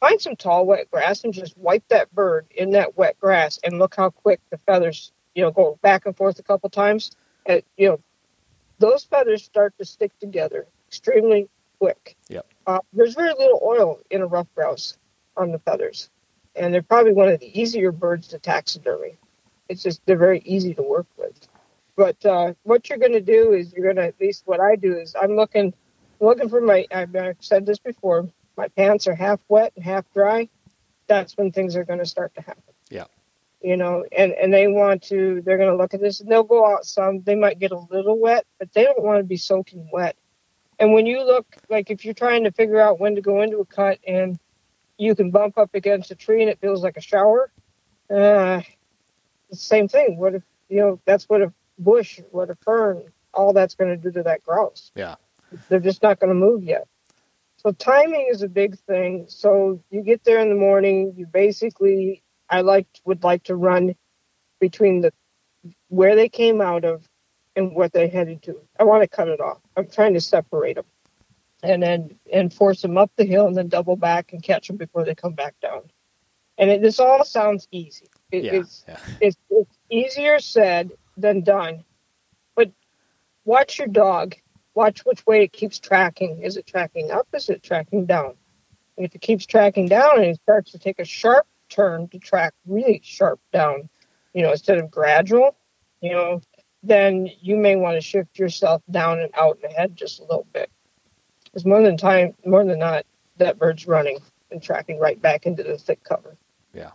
find some tall wet grass and just wipe that bird in that wet grass, and look how quick the feathers, you know, go back and forth a couple times. And, you know, those feathers start to stick together extremely quick.
Yep.
Uh, there's very little oil in a ruffed grouse on the feathers, and they're probably one of the easier birds to taxidermy. It's just they're very easy to work with. But uh, what you're going to do is you're going to at least what I do is I'm looking looking for my I've said this before. My pants are half wet and half dry. That's when things are going to start to happen.
Yeah.
You know, and and they want to. They're going to look at this and they'll go out some. They might get a little wet, but they don't want to be soaking wet and when you look, like if you're trying to figure out when to go into a cut and you can bump up against a tree and it feels like a shower, uh, same thing. What if, you know, that's what a bush, what a fern, all that's going to do to that grouse.
Yeah.
They're just not going to move yet. So timing is a big thing. So you get there in the morning, you basically, I like, would like to run between the, where they came out of and what they headed to. I want to cut it off. I'm trying to separate them, and then and force them up the hill, and then double back and catch them before they come back down. And it, this all sounds easy. It,
yeah,
it's,
yeah.
it's it's easier said than done. But watch your dog. Watch which way it keeps tracking. Is it tracking up? Is it tracking down? And if it keeps tracking down and it starts to take a sharp turn to track really sharp down, you know, instead of gradual, you know, then you may want to shift yourself down and out and ahead just a little bit. Because more than time, more than not, that bird's running and tracking right back into the thick cover.
Yeah.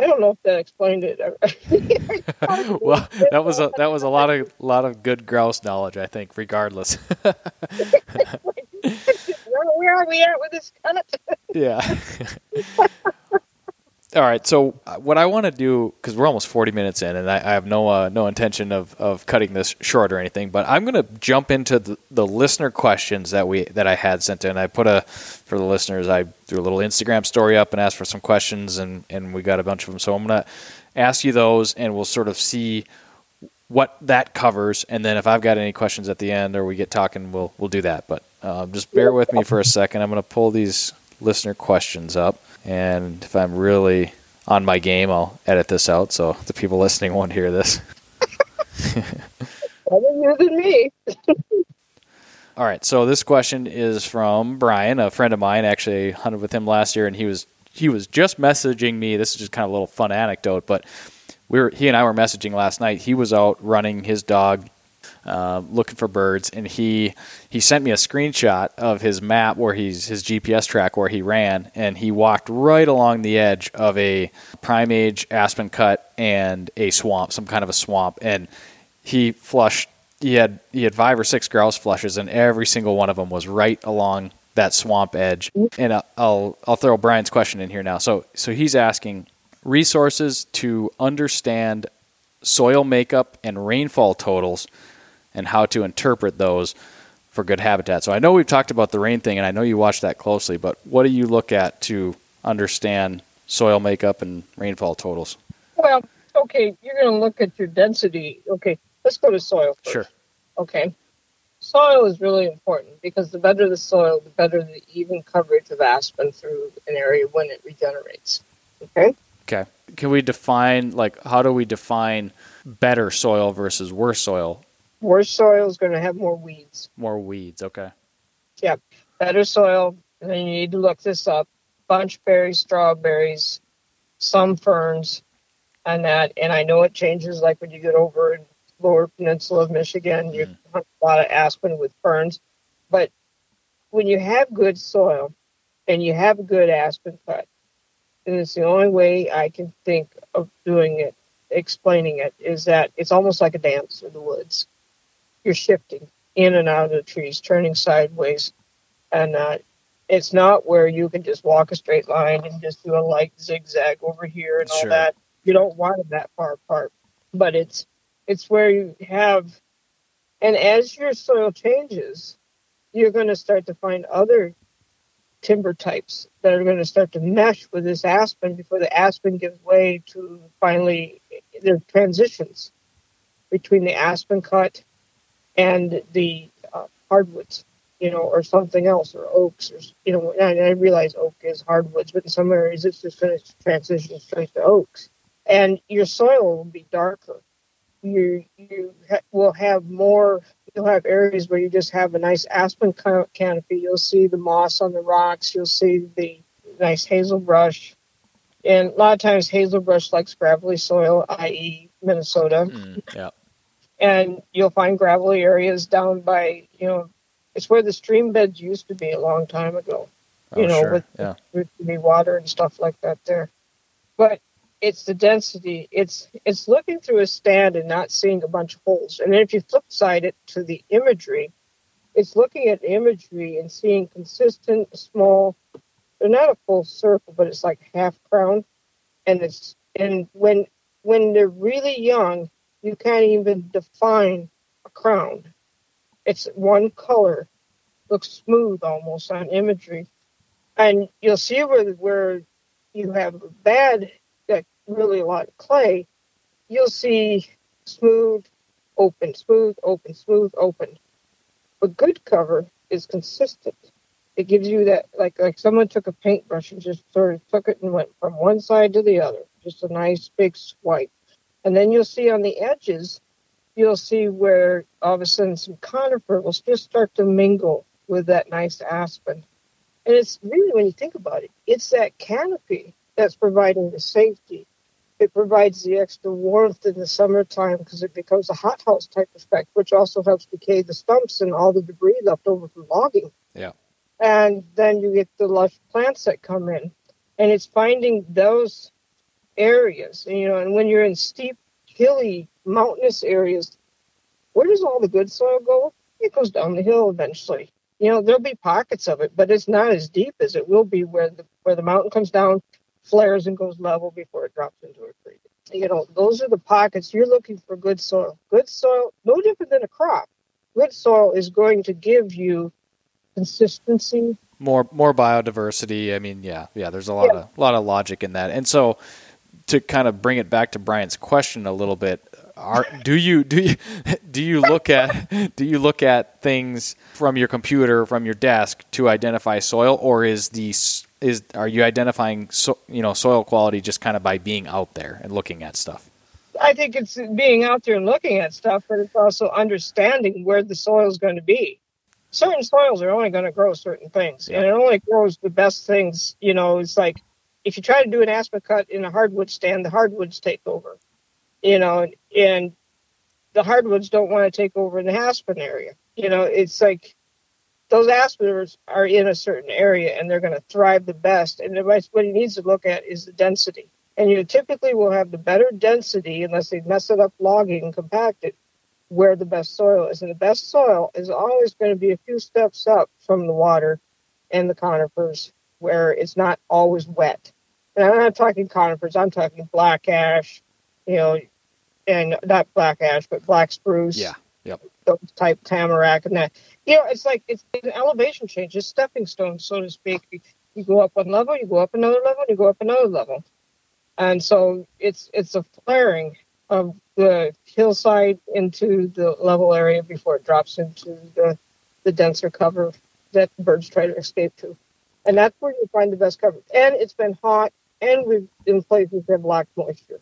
I don't know if that explained it.
well, that was a that was a lot of lot of good grouse knowledge, I think. Regardless.
Where are we at with this cut?
yeah. All right. So uh, what I want to do, because we're almost 40 minutes in, and I, I have no uh, no intention of, of cutting this short or anything, but I'm going to jump into the, the, listener questions that we that I had sent in. I put a for the listeners, I threw a little Instagram story up and asked for some questions, and and we got a bunch of them. So I'm going to ask you those, and we'll sort of see what that covers, and then if I've got any questions at the end or we get talking, we'll we'll do that. But uh, just bear with me for a second. I'm going to pull these listener questions up. And if I'm really on my game, I'll edit this out so the people listening won't hear this.
Better you than me.
All right, so this question is from Brian, a friend of mine. Actually, hunted with him last year, and he was he was just messaging me. This is just kind of a little fun anecdote, but we were he and I were messaging last night. He was out running his dog uh, looking for birds, and he he sent me a screenshot of his map where he's his GPS track where he ran, and he walked right along the edge of a prime age aspen cut and a swamp, some kind of a swamp, and he flushed. He had he had five or six grouse flushes, and every single one of them was right along that swamp edge. And I'll I'll throw Brian's question in here now. So so he's asking resources to understand soil makeup and rainfall totals and how to interpret those for good habitat. So I know we've talked about the rain thing, and I know you watch that closely, but what do you look at to understand soil makeup and rainfall totals?
Well, okay, you're going to look at your density. Okay, let's go to soil first.
Sure.
Okay. Soil is really important because the better the soil, the better the even coverage of aspen through an area when it regenerates. Okay?
Okay. Can we define, like, how do we define better soil versus worse soil
Worse soil is going to have more weeds.
More weeds, okay.
Yeah, better soil. And then you need to look this up: bunchberries, strawberries, some ferns, and that. And I know it changes, like when you get over in the lower peninsula of Michigan, you mm. hunt a lot of aspen with ferns. But when you have good soil and you have a good aspen cut, and it's the only way I can think of doing it, explaining it, is that it's almost like a dance in the woods. You're shifting in and out of the trees, turning sideways, and uh, it's not where you can just walk a straight line and just do a light zigzag over here and all
Sure.
that. You don't want it that far apart, but it's it's where you have, and as your soil changes, you're going to start to find other timber types that are going to start to mesh with this aspen before the aspen gives way to finally there are transitions between the aspen cut and the uh, hardwoods, you know, or something else, or oaks, or you know. And I realize oak is hardwoods, but in some areas it's just going to transition straight to oaks, and your soil will be darker. You you ha- will have more. You'll have areas where you just have a nice aspen ca- canopy. You'll see the moss on the rocks. You'll see the nice hazel brush, and a lot of times hazel brush likes gravelly soil, i.e., Minnesota
Mm, yeah.
And you'll find gravelly areas down by you know it's where the stream beds used to be a long time ago.
Oh,
you know
sure.
with
yeah.
water and stuff like that there. But it's the density. It's it's looking through a stand and not seeing a bunch of holes. And then if you flip side it to the imagery it's looking at imagery and seeing consistent small they're not a full circle but it's like half crown. And it's and when when they're really young you can't even define a crown. It's one color, looks smooth almost on imagery, and you'll see where where you have a bad, like really a lot of clay. You'll see smooth, open, smooth, open, smooth, open. But good cover is consistent. It gives you that like like someone took a paintbrush and just sort of took it and went from one side to the other. Just a nice big swipe. And then you'll see on the edges, you'll see where all of a sudden some conifer will just start to mingle with that nice aspen. And it's really, when you think about it, it's that canopy that's providing the safety. It provides the extra warmth in the summertime because it becomes a hothouse type effect, which also helps decay the stumps and all the debris left over from logging.
Yeah.
And then you get the lush plants that come in. And it's finding those areas, you know, and when you're in steep, hilly, mountainous areas, where does all the good soil go? It goes down the hill eventually. You know, there'll be pockets of it, but it's not as deep as it will be where the where the mountain comes down, flares and goes level before it drops into a creek. You know, those are the pockets you're looking for good soil. Good soil, no different than a crop. Good soil is going to give you consistency.
more more biodiversity. I mean, yeah, yeah. There's a lot
Yeah.
of lot of logic in that. And so, to kind of bring it back to Brian's question a little bit, are do you do you do you look at do you look at things from your computer from your desk to identify soil, or is the is are you identifying so, you know soil quality just kind of by being out there and looking at stuff?
I think it's being out there and looking at stuff, but it's also understanding where the soil is going to be. Certain soils are only going to grow certain things, and it only grows the best things. You know, it's like if you try to do an aspen cut in a hardwood stand, the hardwoods take over. You know, and, the hardwoods don't want to take over in the aspen area. You know, it's like those aspens are in a certain area and they're going to thrive the best. And what he needs to look at is the density and you typically will have the better density unless they mess it up logging and compact it where the best soil is and the best soil is always going to be a few steps up from the water and the conifers where it's not always wet and i'm not talking conifers i'm talking black ash you know and not black ash but black spruce
Yeah. Yep.
those type tamarack and that you know it's like it's an elevation change it's stepping stones so to speak you, you go up one level you go up another level you go up another level and so it's it's a flaring of the hillside into the level area before it drops into the the denser cover that birds try to escape to and that's where you find the best cover and it's been hot and we've in places that have lack moisture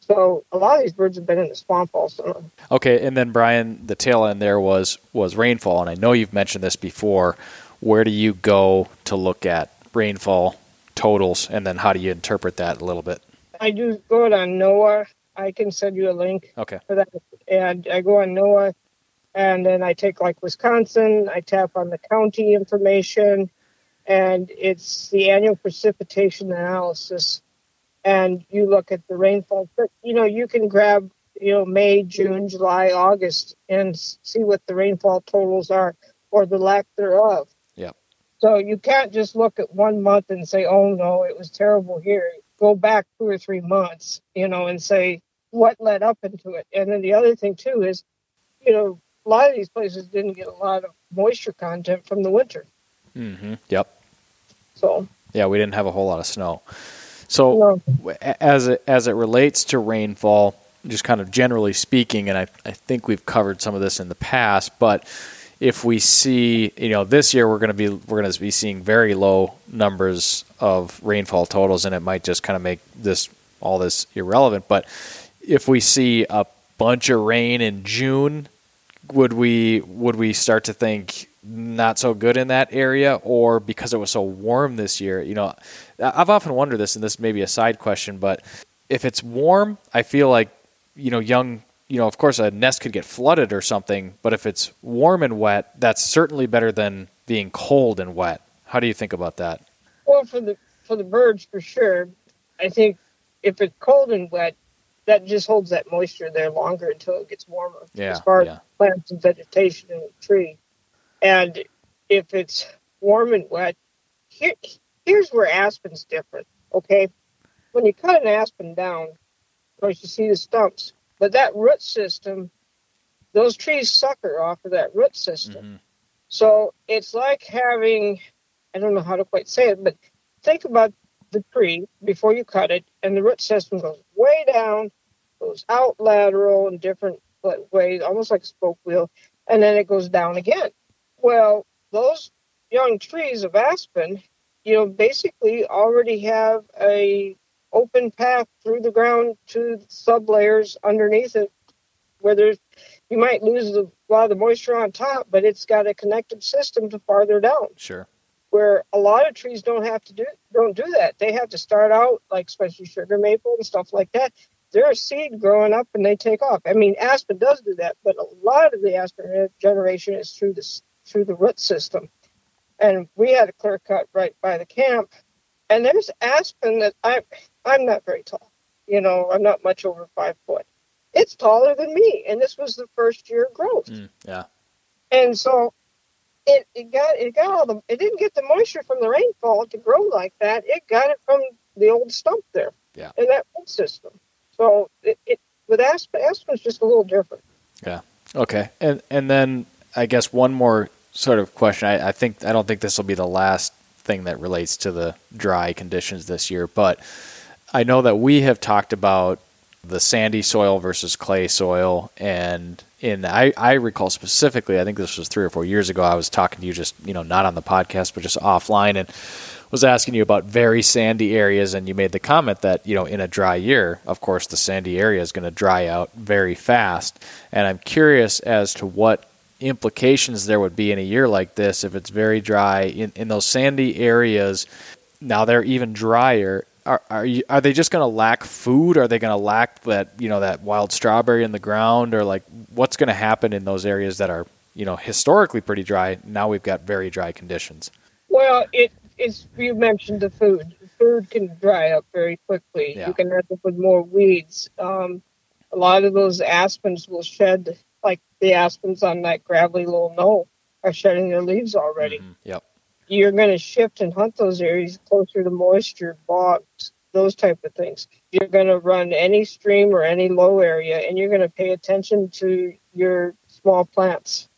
so a lot of these birds have been in the swamp all summer
Okay, and then Brian, the tail end there was was rainfall, and I know you've mentioned this before. Where do you go to look at rainfall totals, and then how do you interpret that a little bit?
I do go on NOAA. I can send you a link
Okay.
for that. And I go on NOAA, and then I take like Wisconsin. I tap on the county information, and it's the annual precipitation analysis. And you look at the rainfall, but you know you can grab you know May, June, July, August, and see what the rainfall totals are or the lack thereof.
Yeah.
So you can't just look at one month and say, "Oh no, it was terrible here." Go back two or three months, you know, and say what led up into it. And then the other thing too is, you know, a lot of these places didn't get a lot of moisture content from the winter.
Mm-hmm. Yep.
So
yeah, we didn't have a whole lot of snow. So no. as it as it relates to rainfall, just kind of generally speaking, and I, I think we've covered some of this in the past, but if we see, you know, this year we're going to be we're going to be seeing very low numbers of rainfall totals, and it might just kind of make this all this irrelevant. But if we see a bunch of rain in June, would we would we start to think not so good in that area, or because it was so warm this year? You know, I've often wondered this, and this may be a side question, but if it's warm, I feel like you know young. You know, of course, a nest could get flooded or something, but if it's warm and wet, that's certainly better than being cold and wet. How do you think about that?
Well, for the for the birds, for sure. I think if it's cold and wet, that just holds that moisture there longer until it gets warmer.
Yeah,
as far
yeah.
as plants and vegetation in the tree. And if it's warm and wet, here, here's where aspen's different. Okay, when you cut an aspen down, of course you see the stumps, but that root system, those trees sucker off of that root system. Mm-hmm. So it's like having, I don't know how to quite say it, but think about the tree before you cut it, and the root system goes way down, goes out lateral in different ways, almost like a spoke wheel, and then it goes down again. Well, those young trees of aspen, you know, basically already have a open path through the ground to sub layers underneath it, where there's you might lose a lot of the moisture on top, but it's got a connected system to farther down.
Sure
where a lot of trees don't have to do don't do that. They have to start out like especially sugar maple and stuff like that. They're a seed growing up and they take off. I mean, aspen does do that, but a lot of the aspen generation is through this through the root system. And we had a clear cut right by the camp, and there's aspen that I I'm not very tall. You know, I'm not much over five foot. It's taller than me, and this was the first year of growth.
Mm, yeah.
And so it, it got it got all the it didn't get the moisture from the rainfall to grow like that. It got it from the old stump there.
Yeah.
In that root system. So it, it with aspen aspen's just a little different.
Yeah. Okay. And and then I guess one more sort of question. I, I think I don't think this will be the last thing that relates to the dry conditions this year, but I know that we have talked about the sandy soil versus clay soil and in I, I recall specifically i think this was three or four years ago i was talking to you just you know not on the podcast but just offline and was asking you about very sandy areas and you made the comment that you know in a dry year of course the sandy area is going to dry out very fast and i'm curious as to what implications there would be in a year like this if it's very dry in, in those sandy areas now they're even drier are are, you, are they just going to lack food? Are they going to lack that you know that wild strawberry in the ground, or like what's going to happen in those areas that are you know historically pretty dry? Now we've got very dry conditions.
Well, it is. You mentioned the food. Food can dry up very quickly.
Yeah.
You can end up with more weeds. Um, a lot of those aspens will shed, like the aspens on that gravelly little knoll are shedding their leaves already.
Mm-hmm. Yep
you're going to shift and hunt those areas closer to moisture, bogs, those type of things. You're going to run any stream or any low area, and you're going to pay attention to your small plants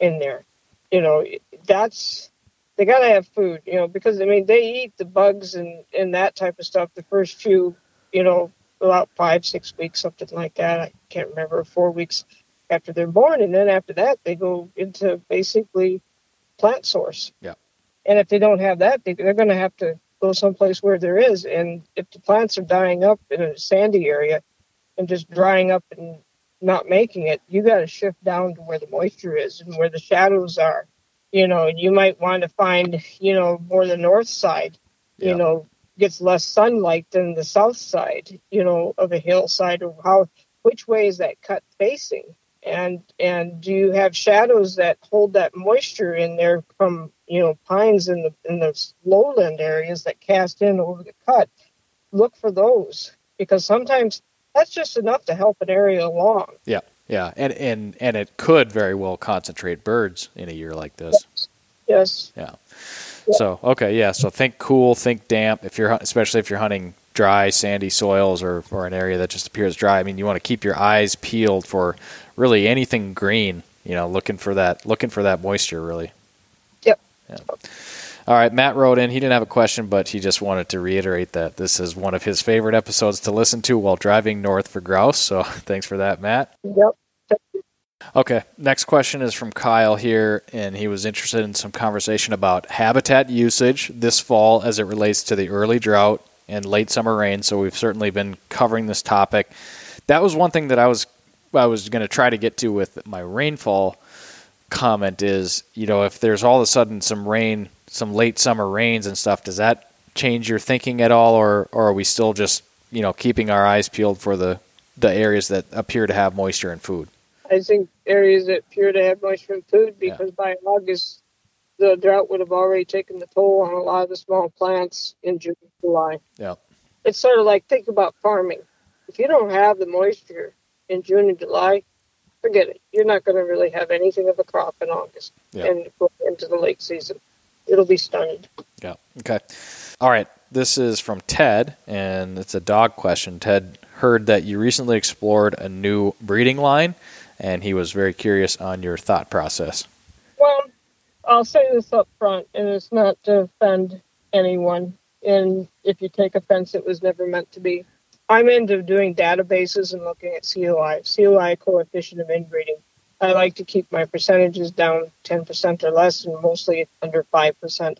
in there. You know, that's they got to have food. You know, because I mean they eat the bugs and and that type of stuff the first few, you know, about five six weeks, something like that. I can't remember four weeks after they're born, and then after that they go into basically plant source.
Yeah.
And if they don't have that, they, they're going to have to go someplace where there is. And if the plants are dying up in a sandy area and just drying up and not making it, you got to shift down to where the moisture is and where the shadows are. You know, and you might want to find, you know, more the north side,
yeah.
you know, gets less sunlight than the south side, you know, of a hillside or how, which way is that cut facing? And, and do you have shadows that hold that moisture in there from you know pines in the in the lowland areas that cast in over the cut. Look for those because sometimes that's just enough to help an area along.
Yeah, yeah, and and and it could very well concentrate birds in a year like this.
Yes.
Yeah. So okay, yeah. So think cool, think damp. If you're especially if you're hunting dry, sandy soils or or an area that just appears dry. I mean, you want to keep your eyes peeled for really anything green. You know, looking for that looking for that moisture really.
Yep.
Yeah. All right, Matt wrote in. He didn't have a question, but he just wanted to reiterate that this is one of his favorite episodes to listen to while driving north for grouse. So thanks for that, Matt.
Yep.
Okay, next question is from Kyle here, and he was interested in some conversation about habitat usage this fall as it relates to the early drought and late summer rain. So we've certainly been covering this topic. That was one thing that I was I was going to try to get to with my rainfall comment is, you know, if there's all of a sudden some rain, some late summer rains and stuff, does that change your thinking at all, or or are we still just you know keeping our eyes peeled for the the areas that appear to have moisture and food?
I think areas that appear to have moisture and food because yeah. by August the drought would have already taken the toll on a lot of the small plants in June, July.
Yeah.
It's sort of like think about farming. If you don't have the moisture in June and July, forget it. You're not going to really have anything of a crop in August yeah. and into the late season. It'll be stunted.
Yeah. Okay. All right. This is from Ted, and it's a dog question. Ted heard that you recently explored a new breeding line, and he was very curious on your thought process.
Well, I'll say this up front, and it's not to offend anyone. And if you take offense, it was never meant to be. I'm into doing databases and looking at COI, COI coefficient of inbreeding. I like to keep my percentages down 10% or less and mostly under 5%.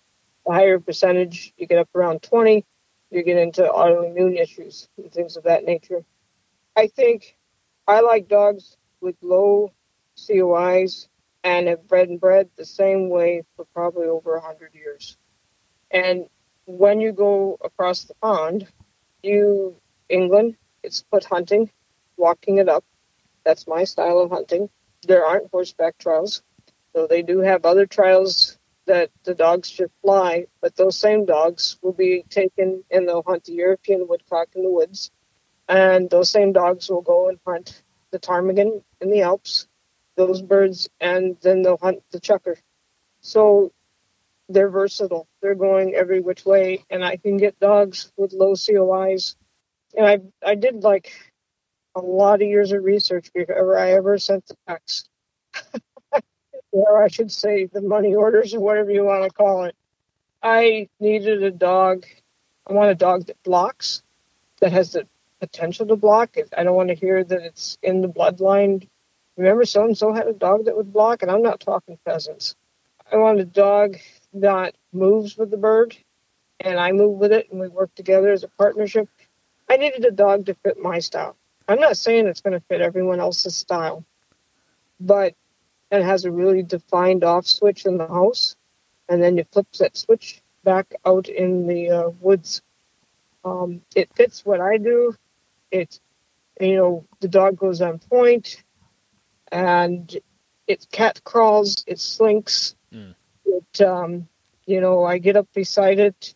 The higher percentage, you get up around 20, you get into autoimmune issues and things of that nature. I think I like dogs with low COIs and have bred and bred the same way for probably over 100 years. And when you go across the pond, you England, it's foot hunting, walking it up. That's my style of hunting. There aren't horseback trials, so they do have other trials that the dogs should fly, but those same dogs will be taken and they'll hunt the European woodcock in the woods, and those same dogs will go and hunt the ptarmigan in the Alps, those birds, and then they'll hunt the chukar. So they're versatile. They're going every which way, and I can get dogs with low COIs and I I did like a lot of years of research before I ever sent the fax, or I should say the money orders or whatever you want to call it. I needed a dog. I want a dog that blocks, that has the potential to block. I don't want to hear that it's in the bloodline. Remember, so and so had a dog that would block, and I'm not talking pheasants. I want a dog that moves with the bird, and I move with it, and we work together as a partnership. I needed a dog to fit my style. I'm not saying it's going to fit everyone else's style, but it has a really defined off switch in the house, and then you flip that switch back out in the uh, woods. Um, it fits what I do. It's, you know, the dog goes on point, and it cat crawls, it slinks. Mm. It, um, you know, I get up beside it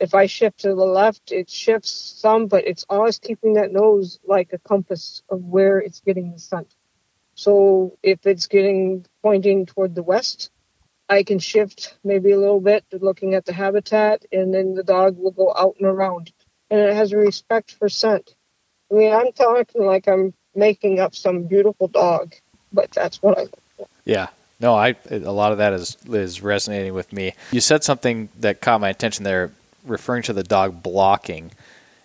if I shift to the left, it shifts some, but it's always keeping that nose like a compass of where it's getting the scent. So if it's getting pointing toward the west, I can shift maybe a little bit looking at the habitat, and then the dog will go out and around. And it has a respect for scent. I mean, I'm talking like I'm making up some beautiful dog, but that's what I look for.
Yeah. No, I a lot of that is is resonating with me. You said something that caught my attention there referring to the dog blocking.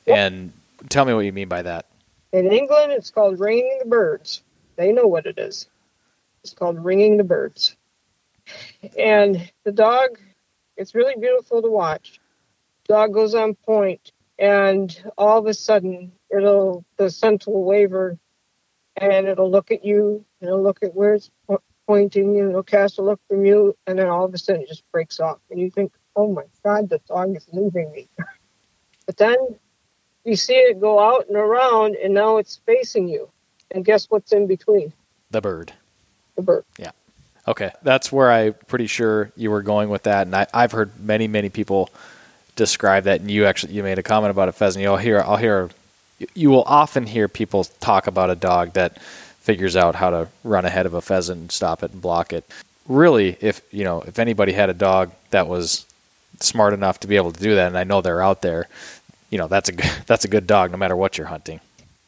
Yep. And tell me what you mean by that.
In England, it's called ringing the birds. They know what it is. It's called ringing the birds. And the dog, it's really beautiful to watch. Dog goes on point, and all of a sudden, it'll the scent will waver, and it'll look at you, and it'll look at where it's pointing, you know, castle cast a look from you, and then all of a sudden, it just breaks off, and you think, oh my God, the dog is leaving me. but then you see it go out and around, and now it's facing you. And guess what's in between?
The bird.
The bird.
Yeah. Okay, that's where I'm pretty sure you were going with that, and I, I've heard many, many people describe that. And you actually you made a comment about a pheasant. You'll hear, I'll hear, you will often hear people talk about a dog that figures out how to run ahead of a pheasant and stop it and block it. Really, if you know, if anybody had a dog that was smart enough to be able to do that, and I know they're out there, you know, that's a good, that's a good dog no matter what you're hunting.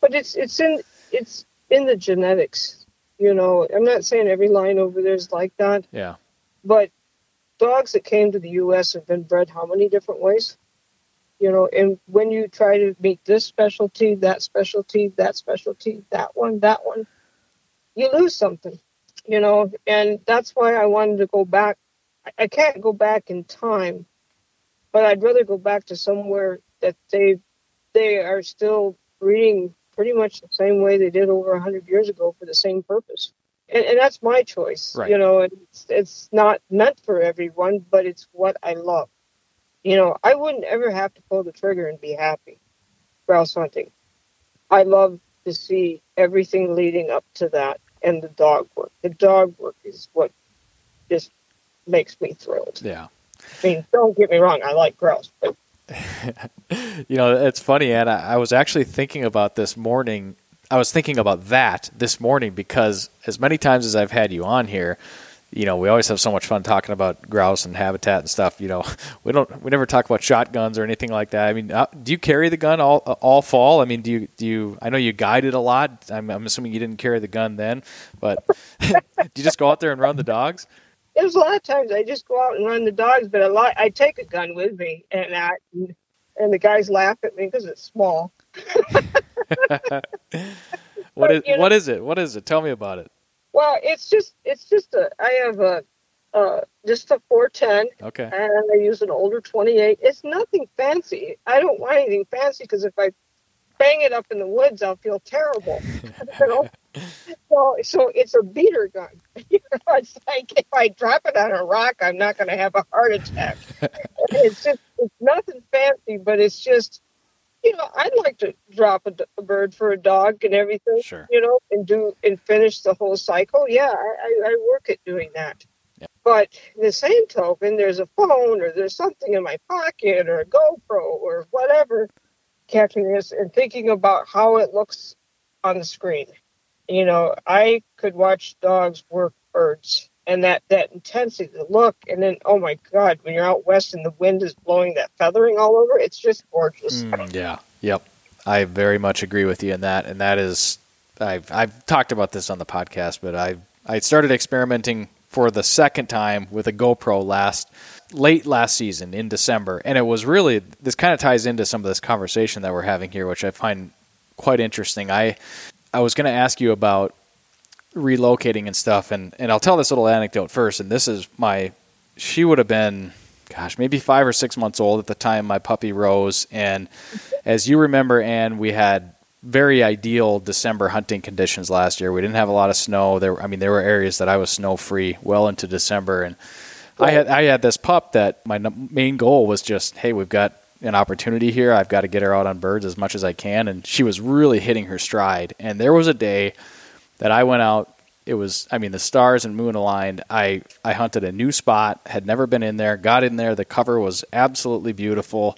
But it's it's in it's in the genetics. You know, I'm not saying every line over there is like that.
Yeah.
But dogs that came to the U.S. have been bred how many different ways? You know, and when you try to meet this specialty, that specialty, that specialty, that one, that one, you lose something. You know, and that's why I wanted to go back. I can't go back in time, but I'd rather go back to somewhere that they they are still breeding pretty much the same way they did over 100 years ago for the same purpose. And, and that's my choice.
Right.
You know, it's, it's not meant for everyone, but it's what I love. You know, I wouldn't ever have to pull the trigger and be happy grouse hunting. I love to see everything leading up to that and the dog work. The dog work is what just makes me thrilled.
Yeah.
I mean, don't get me wrong, I like grouse, but
you know, it's funny, Anna. I was actually thinking about this morning. I was thinking about that this morning because as many times as I've had you on here, you know, we always have so much fun talking about grouse and habitat and stuff. You know, we don't, we never talk about shotguns or anything like that. I mean, uh, do you carry the gun all all fall? I mean, do you do you? I know you guided a lot. I'm, I'm assuming you didn't carry the gun then, but do you just go out there and run the dogs?
there's a lot of times I just go out and run the dogs, but a lot I take a gun with me, and I and the guys laugh at me because it's small.
what is know, what is it? What is it? Tell me about it.
Well, it's just it's just a I have a uh, just a 410.
Okay.
And I use an older 28. It's nothing fancy. I don't want anything fancy because if I bang it up in the woods, I'll feel terrible. you know? so, so it's a beater gun. you know, it's like if I drop it on a rock, I'm not going to have a heart attack. it's just it's nothing fancy, but it's just you know I'd like to drop a, a, bird for a dog and everything.
Sure.
You know, and do and finish the whole cycle. Yeah, I, I work at doing that.
Yeah.
But the same token, there's a phone or there's something in my pocket or a GoPro or whatever catching this and thinking about how it looks on the screen. You know, I could watch dogs work birds and that, that intensity, the look, and then, oh my God, when you're out west and the wind is blowing that feathering all over, it's just gorgeous.
Mm, yeah. Yep. I very much agree with you in that. And that is, I've, I've talked about this on the podcast, but I, I started experimenting for the second time with a GoPro last late last season in December, and it was really this kind of ties into some of this conversation that we're having here, which I find quite interesting. I I was going to ask you about relocating and stuff, and and I'll tell this little anecdote first. And this is my she would have been gosh maybe five or six months old at the time my puppy rose, and as you remember, Ann, we had very ideal December hunting conditions last year. We didn't have a lot of snow. There, I mean, there were areas that I was snow free well into December, and I had I had this pup that my main goal was just, hey, we've got an opportunity here. I've got to get her out on birds as much as I can, and she was really hitting her stride. And there was a day that I went out. It was, I mean, the stars and moon aligned. I I hunted a new spot, had never been in there, got in there. The cover was absolutely beautiful,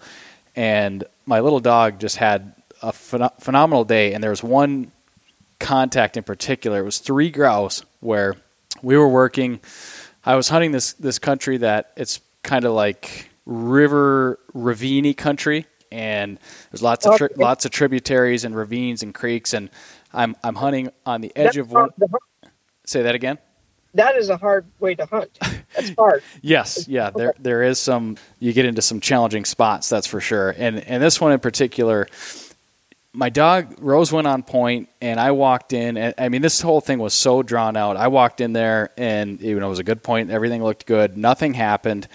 and my little dog just had a phen- phenomenal day. And there was one contact in particular. It was three grouse where we were working I was hunting this this country that it's kind of like river ravine country, and there's lots of oh, tri- lots of tributaries and ravines and creeks, and I'm I'm hunting on the edge
That's
of one. Say that again.
That is a hard way to hunt. That's hard.
yes, yeah. There there is some. You get into some challenging spots. That's for sure. And and this one in particular my dog Rose went on point, and I walked in. And I mean, this whole thing was so drawn out. I walked in there, and you know, it was a good point. Everything looked good. Nothing happened.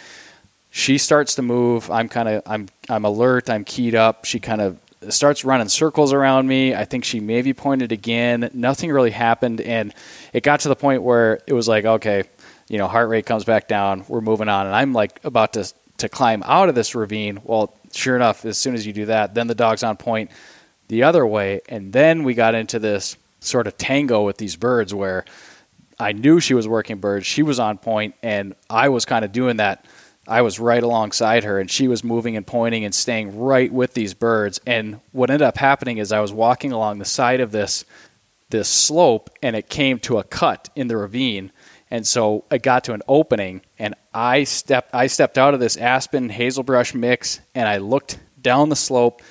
She starts to move. I'm kind of I'm I'm alert. I'm keyed up. She kind of starts running circles around me. I think she maybe pointed again. Nothing really happened, and it got to the point where it was like, okay, you know, heart rate comes back down. We're moving on, and I'm like about to to climb out of this ravine. Well, sure enough, as soon as you do that, then the dog's on point the other way. And then we got into this sort of tango with these birds where I knew she was working birds. She was on point, and I was kind of doing that. I was right alongside her, and she was moving and pointing and staying right with these birds. And what ended up happening is I was walking along the side of this this slope, and it came to a cut in the ravine. And so I got to an opening, and I stepped I stepped out of this aspen hazelbrush mix, and I looked down the slope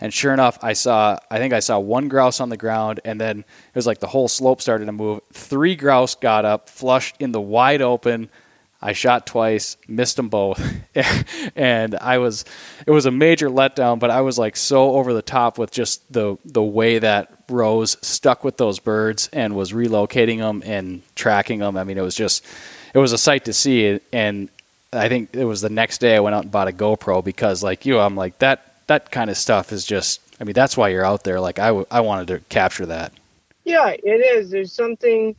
and sure enough, I saw, I think I saw one grouse on the ground, and then it was like the whole slope started to move. Three grouse got up, flushed in the wide open. I shot twice, missed them both, and I was, it was a major letdown. But I was like so over the top with just the the way that Rose stuck with those birds and was relocating them and tracking them. I mean, it was just, it was a sight to see. And I think it was the next day I went out and bought a GoPro because, like you, I'm like that that kind of stuff is just I mean that's why you're out there like I, w- I wanted to capture that.
Yeah, it is. There's something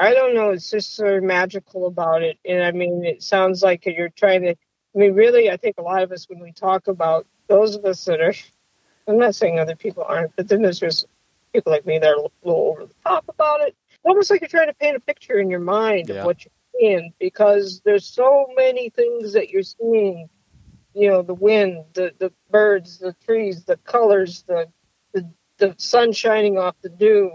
I don't know, it's just sort of magical about it. And I mean it sounds like you're trying to I mean really I think a lot of us when we talk about those of us that are I'm not saying other people aren't, but then there's just people like me that are a little over the top about it. Almost like you're trying to paint a picture in your mind yeah. of what you're seeing because there's so many things that you're seeing you know the wind the the birds the trees the colors the the, the sun shining off the dew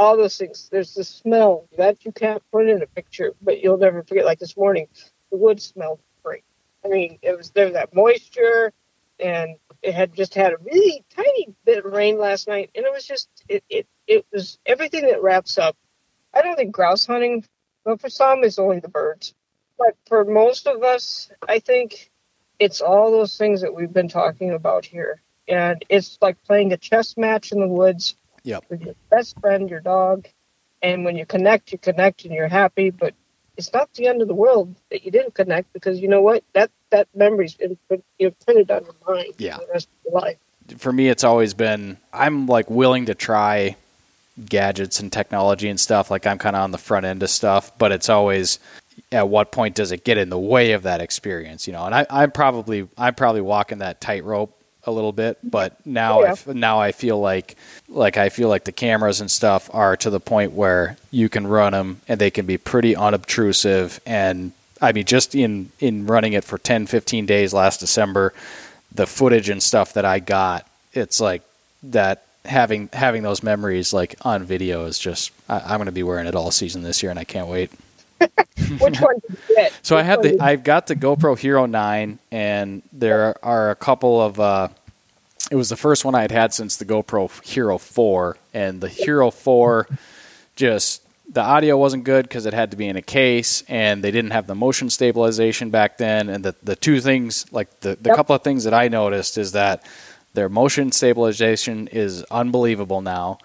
all those things. There's the smell that you can't put in a picture but you'll never forget. Like this morning the wood smelled great. I mean it was there that moisture and it had just had a really tiny bit of rain last night and it was just it it, it was everything that wraps up. I don't think grouse hunting but for some it's only the birds. But for most of us i think it's all those things that we've been talking about here. And it's like playing a chess match in the woods
yep.
with your best friend, your dog. And when you connect, you connect and you're happy. But it's not the end of the world that you didn't connect because you know what? That that memory's been you know, printed on your mind
yeah.
for the rest of your life.
For me, it's always been I'm like willing to try gadgets and technology and stuff. Like I'm kind of on the front end of stuff, but it's always at what point does it get in the way of that experience? You know, and I, I'm probably I'm probably walking that tightrope a little bit, mm-hmm. but now yeah. I, now I feel like like I feel like the cameras and stuff are to the point where you can run them and they can be pretty unobtrusive and I mean just in in running it for 10 15 days last December the footage and stuff that I got it's like that having having those memories like on video is just I, I'm going to be wearing it all season this year and I can't wait.
Which one did you get?
So
Which
I had the I've got the GoPro Hero 9 and there are a couple of uh, it was the first one I had had since the GoPro Hero 4 and the Hero 4 just the audio wasn't good because it had to be in a case and they didn't have the motion stabilization back then and the, the two things like the, the yep. couple of things that i noticed is that their motion stabilization is unbelievable now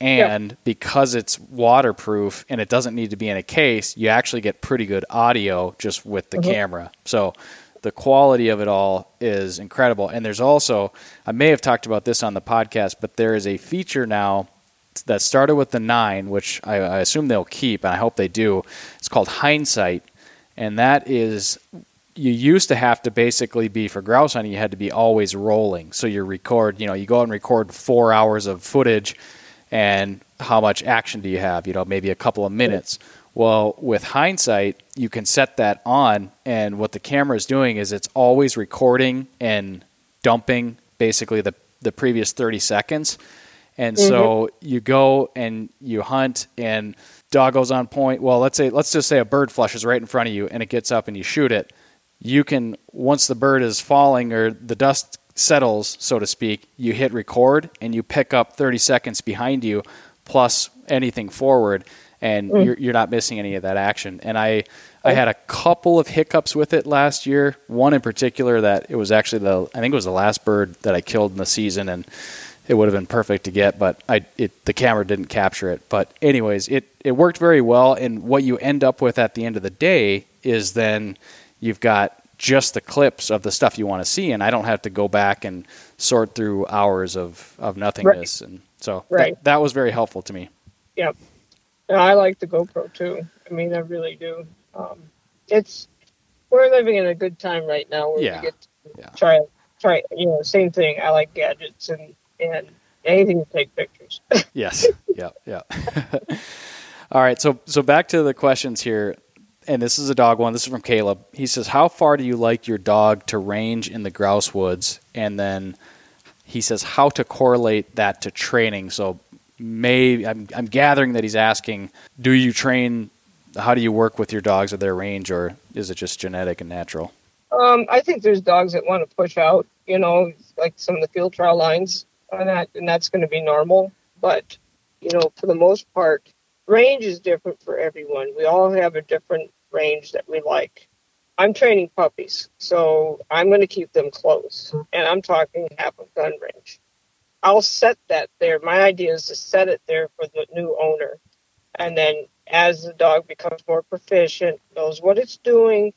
and because it's waterproof and it doesn't need to be in a case, you actually get pretty good audio just with the mm-hmm. camera. So the quality of it all is incredible. And there's also, I may have talked about this on the podcast, but there is a feature now that started with the 9, which I, I assume they'll keep, and I hope they do. It's called Hindsight. And that is you used to have to basically be for grouse hunting you had to be always rolling so you record you know you go out and record four hours of footage and how much action do you have? You know, maybe a couple of minutes. Well, with hindsight, you can set that on, and what the camera is doing is it's always recording and dumping basically the, the previous 30 seconds. And mm-hmm. so you go and you hunt, and dog goes on point. Well, let's say let's just say a bird flushes right in front of you, and it gets up and you shoot it. You can once the bird is falling or the dust settles, so to speak, you hit record and you pick up 30 seconds behind you plus anything forward, and mm. you're, you're not missing any of that action. And I, I had a couple of hiccups with it last year. One in particular that it was actually the I think it was the last bird that I killed in the season, and it would have been perfect to get, but I it the camera didn't capture it. But anyways, it it worked very well. And what you end up with at the end of the day is then you've got just the clips of the stuff you want to see, and I don't have to go back and sort through hours of, of nothingness. Right. And so right. that, that was very helpful to me.
Yep. I like the GoPro too. I mean, I really do. Um, it's we're living in a good time right now where
yeah.
we get to yeah. try try you know same thing. I like gadgets and and anything to take pictures.
yes. Yeah. Yeah.
All right, so so back to the questions here, and this is a dog one. This is from Caleb. He says, "How far do you like your dog to range in the grouse woods?" And then he says, "How to correlate that to training?" So maybe I'm, I'm gathering that he's asking, "Do you train? How do you work with your dogs at their range, or is it just genetic and natural?"
Um, I think there's dogs that want to push out, you know, like some of the field trial lines, and that and that's going to be normal. But you know, for the most part, range is different for everyone. We all have a different range that we like. I'm training puppies, so I'm going to keep them close, and I'm talking half a gun range. I'll set that there. My idea is to set it there for the new owner, and then as the dog becomes more proficient, knows what it's doing,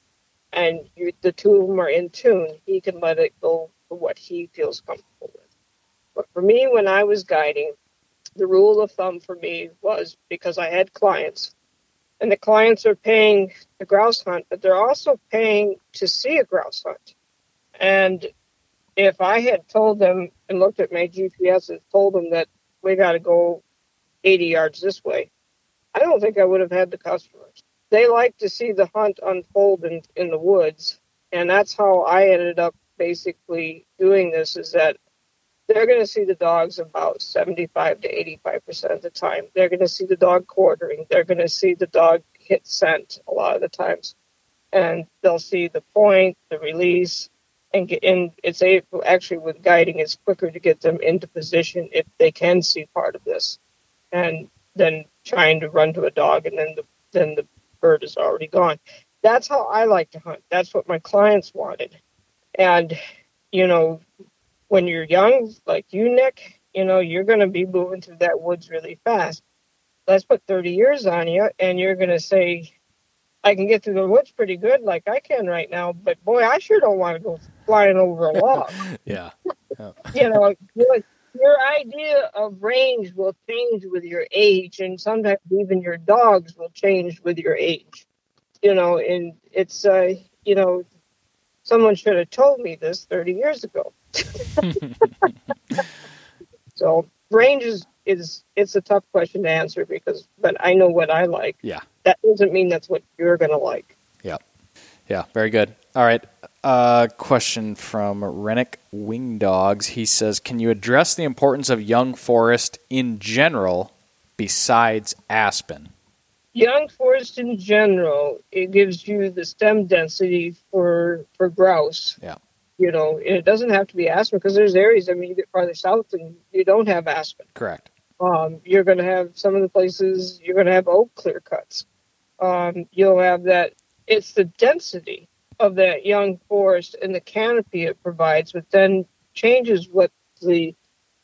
and you, the two of them are in tune, he can let it go for what he feels comfortable with. But for me, when I was guiding, the rule of thumb for me was because I had clients, and the clients are paying the grouse hunt, but they're also paying to see a grouse hunt. And if I had told them and looked at my GPS and told them that we got to go 80 yards this way, I don't think I would have had the customers they like to see the hunt unfold in, in the woods. And that's how I ended up basically doing this is that they're going to see the dogs about 75 to 85% of the time. They're going to see the dog quartering. They're going to see the dog hit scent a lot of the times. And they'll see the point, the release, and get in. It's a, actually with guiding, it's quicker to get them into position if they can see part of this, and then trying to run to a dog and then the then the bird is already gone. That's how I like to hunt. That's what my clients wanted. And, you know, when you're young, like you, Nick, you know, you're going to be moving through that woods really fast. Let's put 30 years on you, and you're going to say, I can get through the woods pretty good, like I can right now, but boy, I sure don't want to go flying over a log.
yeah.
yeah. You know, your idea of range will change with your age, and sometimes even your dogs will change with your age. You know, and it's uh, you know, someone should have told me this 30 years ago. so range is is it's a tough question to answer because, but I know what I like.
Yeah.
That doesn't mean that's what you're gonna like.
Yeah. Yeah. Very good. All right. Uh, question from Rennick Wing Dogs. He says, "Can you address the importance of young forest in general, besides aspen?"
Young forest in general, it gives you the stem density for for grouse.
Yeah.
You know, and it doesn't have to be aspen because there's areas. I mean, you get farther south and you don't have aspen.
Correct.
Um, you're going to have some of the places you're going to have oak clear cuts. Um, you'll have that. It's the density of that young forest and the canopy it provides, but then changes what the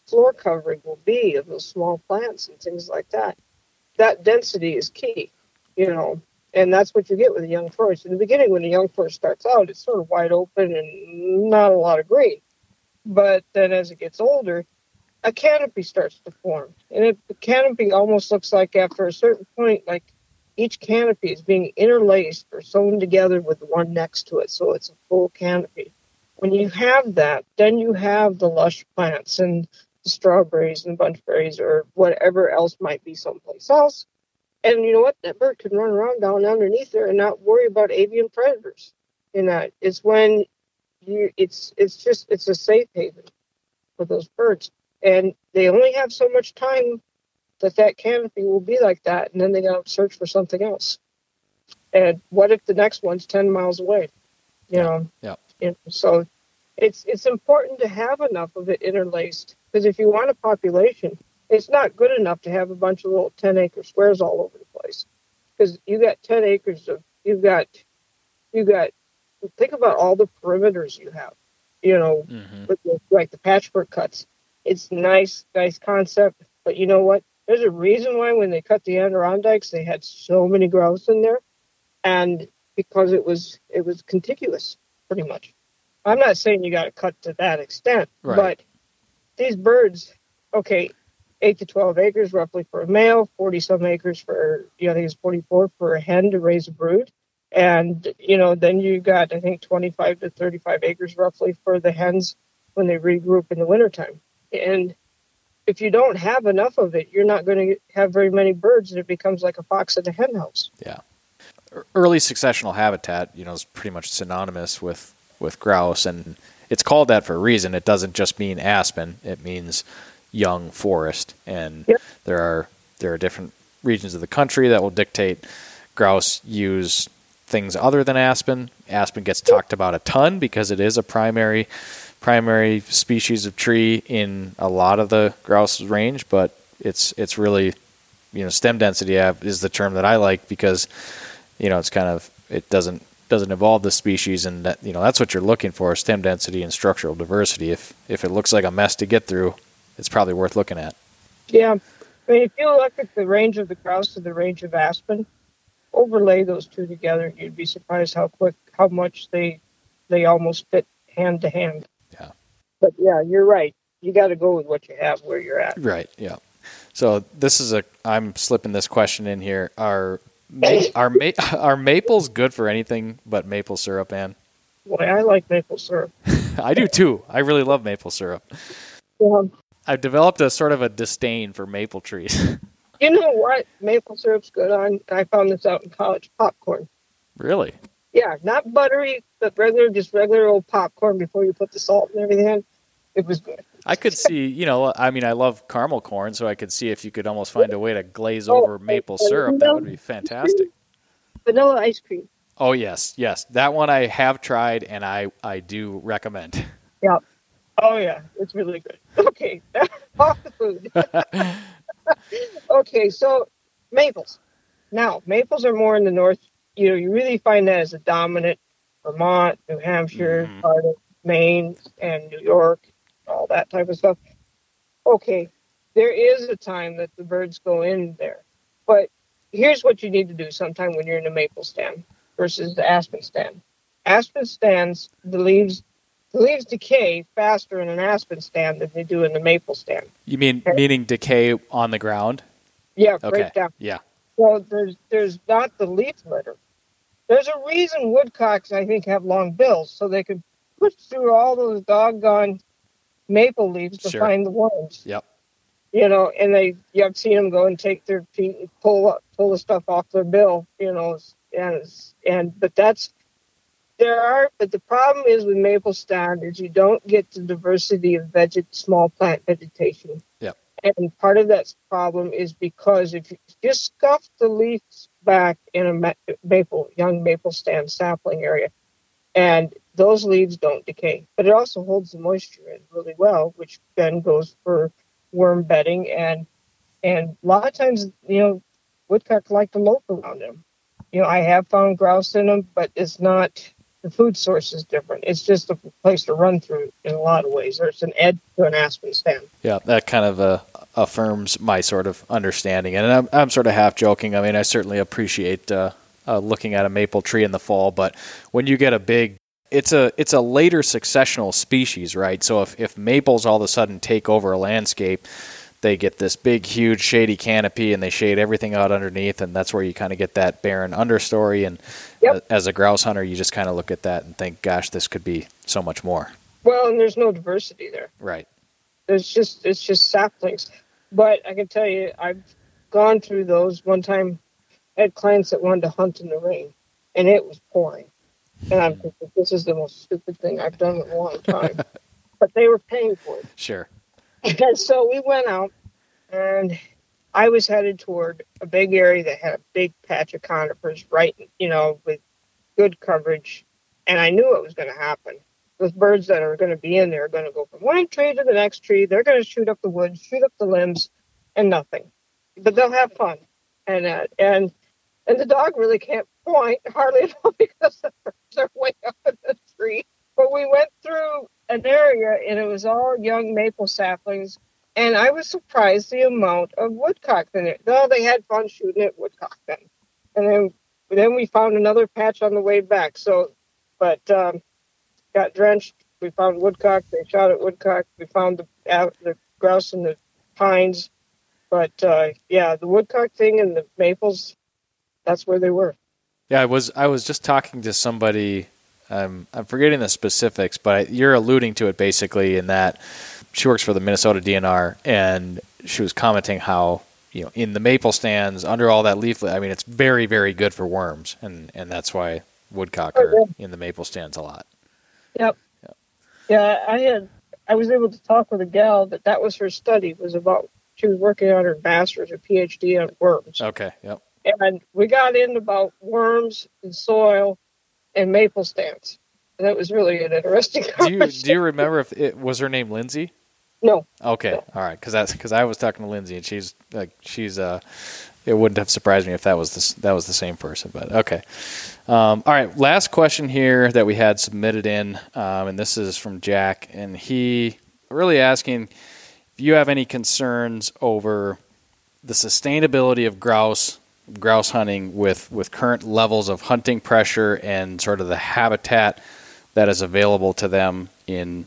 floor covering will be of those small plants and things like that. That density is key, you know, and that's what you get with a young forest. In the beginning, when a young forest starts out, it's sort of wide open and not a lot of green. But then as it gets older, a canopy starts to form. And it, the canopy almost looks like after a certain point, like each canopy is being interlaced or sewn together with the one next to it, so it's a full canopy. When you have that, then you have the lush plants and the strawberries and bunchberries or whatever else might be someplace else. And you know what? That bird can run around down underneath there and not worry about avian predators. You know, it's when you it's it's just it's a safe haven for those birds. And they only have so much time that that canopy will be like that, and then they got to search for something else. And what if the next one's ten miles away? You know.
Yeah.
You know, so it's it's important to have enough of it interlaced because if you want a population, it's not good enough to have a bunch of little ten acre squares all over the place because you got ten acres of you've got you got think about all the perimeters you have. You know,
mm-hmm.
with the, like the patchwork cuts. It's nice, nice concept, but you know what? There's a reason why when they cut the Adirondacks, they had so many grouse in there, and because it was it was contiguous, pretty much. I'm not saying you got to cut to that extent,
right.
but these birds, okay, eight to twelve acres roughly for a male, forty some acres for you know I think it's forty four for a hen to raise a brood, and you know then you got I think twenty five to thirty five acres roughly for the hens when they regroup in the wintertime, and if you don't have enough of it, you're not going to have very many birds, and it becomes like a fox in a hen house.
Yeah. Early successional habitat, you know, is pretty much synonymous with with grouse, and it's called that for a reason. It doesn't just mean aspen; it means young forest, and
Yep.
there are there are different regions of the country that will dictate grouse use things other than aspen. Aspen gets talked about a ton because it is a primary primary species of tree in a lot of the grouse range, but it's it's really you know stem density uh, is the term that I like because you know it's kind of it doesn't doesn't evolve the species and that you know that's what you're looking for stem density and structural diversity if if it looks like a mess to get through it's probably worth looking at
Yeah. I mean, if you look at the range of the grouse and the range of aspen, overlay those two together, you'd be surprised how quick, how much they, they almost fit hand to hand.
Yeah.
But yeah, you're right. You got to go with what you have where you're at.
right yeah so this is a i'm slipping this question in here are are ma- are maples good for anything but maple syrup Ann?
Boy, I like maple syrup.
i do too i really love maple syrup
Yeah.
I've developed a sort of a disdain for maple trees
You know what? Maple syrup's good on. I found this out in college. Popcorn.
really
Yeah, not buttery, but regular, just regular old popcorn before you put the salt and everything in. It was good.
I could see, you know, I mean, I love caramel corn, so I could see if you could almost find a way to glaze
Oh,
over maple
and
syrup, that would be fantastic.
Vanilla ice cream.
Oh yes, yes, that one I have tried, and I I do recommend.
Oh yeah, it's really good. Okay, off the food. okay, so maples. Now maples are more in the north. You know, you really find that as a dominant Vermont, New Hampshire,
Mhm.
part of Maine, and New York, all that type of stuff. Okay, there is a time that the birds go in there, but here's what you need to do sometime when you're in a maple stand versus the aspen stand. Aspen stands, the leaves the leaves decay faster in an aspen stand than they do in the maple stand.
You mean meaning decay on the ground?
Yeah,
Okay,
down.
yeah,
Well, there's there's not the leaf litter. There's a reason woodcocks I think have long bills, so they can push through all those doggone maple leaves to
Sure.
find the worms.
Yep.
You know, and they you have seen them go and take their feet and pull up, pull the stuff off their bill. You know, and and but that's there are but the problem is with maple stand is you don't get the diversity of veget small plant vegetation.
Yep.
And part of that problem is because if you just scuff the leaves back in a ma- maple, young maple stand sapling area, and those leaves don't decay, but it also holds the moisture in really well, which then goes for worm bedding and and a lot of times, you know, woodcock like to loaf around them. You know, I have found grouse in them, but it's not the food source is different. It's just a place to run through in a lot of ways. There's an edge to an aspen stand.
yeah. That kind of uh, affirms my sort of understanding, and I'm I'm sort of half joking. I mean, I certainly appreciate uh, uh, looking at a maple tree in the fall, but when you get a big it's a it's a later successional species, right? So if, if maples all of a sudden take over a landscape, they get this big, huge shady canopy, and they shade everything out underneath, and that's where you kind of get that barren understory. And
Yep.
uh, as a grouse hunter, you just kind of look at that and think, "Gosh, this could be so much more."
Well, and there's no diversity there.
Right?
There's just it's just saplings. But I can tell you, I've gone through those. One time, I had clients that wanted to hunt in the rain, and it was pouring. And I'm thinking, this is the most stupid thing I've done in a long time. but they were paying for it.
Sure.
And so we went out, and I was headed toward a big area that had a big patch of conifers, right, you know, with good coverage. And I knew it was going to happen. Those birds that are going to be in there are going to go from one tree to the next tree. They're going to shoot up the woods, shoot up the limbs, and nothing. But they'll have fun. And uh, and and the dog really can't point hardly at all because the birds are way up in the tree. But we went through an area and it was all young maple saplings and I was surprised the amount of woodcock in it. Though they had fun shooting at woodcock then, and then then we found another patch on the way back. So, but um, got drenched. We found woodcock. They shot at woodcock. We found the uh, the grouse in the pines. But uh, yeah, the woodcock thing and the maples, that's where they were.
Yeah, I was I was just talking to somebody I'm I'm forgetting the specifics, but you're alluding to it basically in that she works for the Minnesota DNR, and she was commenting how you know in the maple stands under all that leaflet. I mean, it's very very good for worms, and and that's why woodcock oh, are
Oh,
in the maple stands a lot.
Yep. Yeah, I had I was able to talk with a gal that that was her study was about. She was working on her master's or PhD on worms,
Okay. Yep.
and we got in about worms and soil and maple stands. That was really an interesting.
Do you do you remember if it was her name Lindsay?
No,
Okay, all right, because that's because I was talking to Lindsay and she's like she's uh, it wouldn't have surprised me if that was this that was the same person, but okay. Um, all right, last question here that we had submitted in, um, and this is from Jack, and he really asking if you have any concerns over the sustainability of grouse grouse hunting with with current levels of hunting pressure and sort of the habitat that is available to them in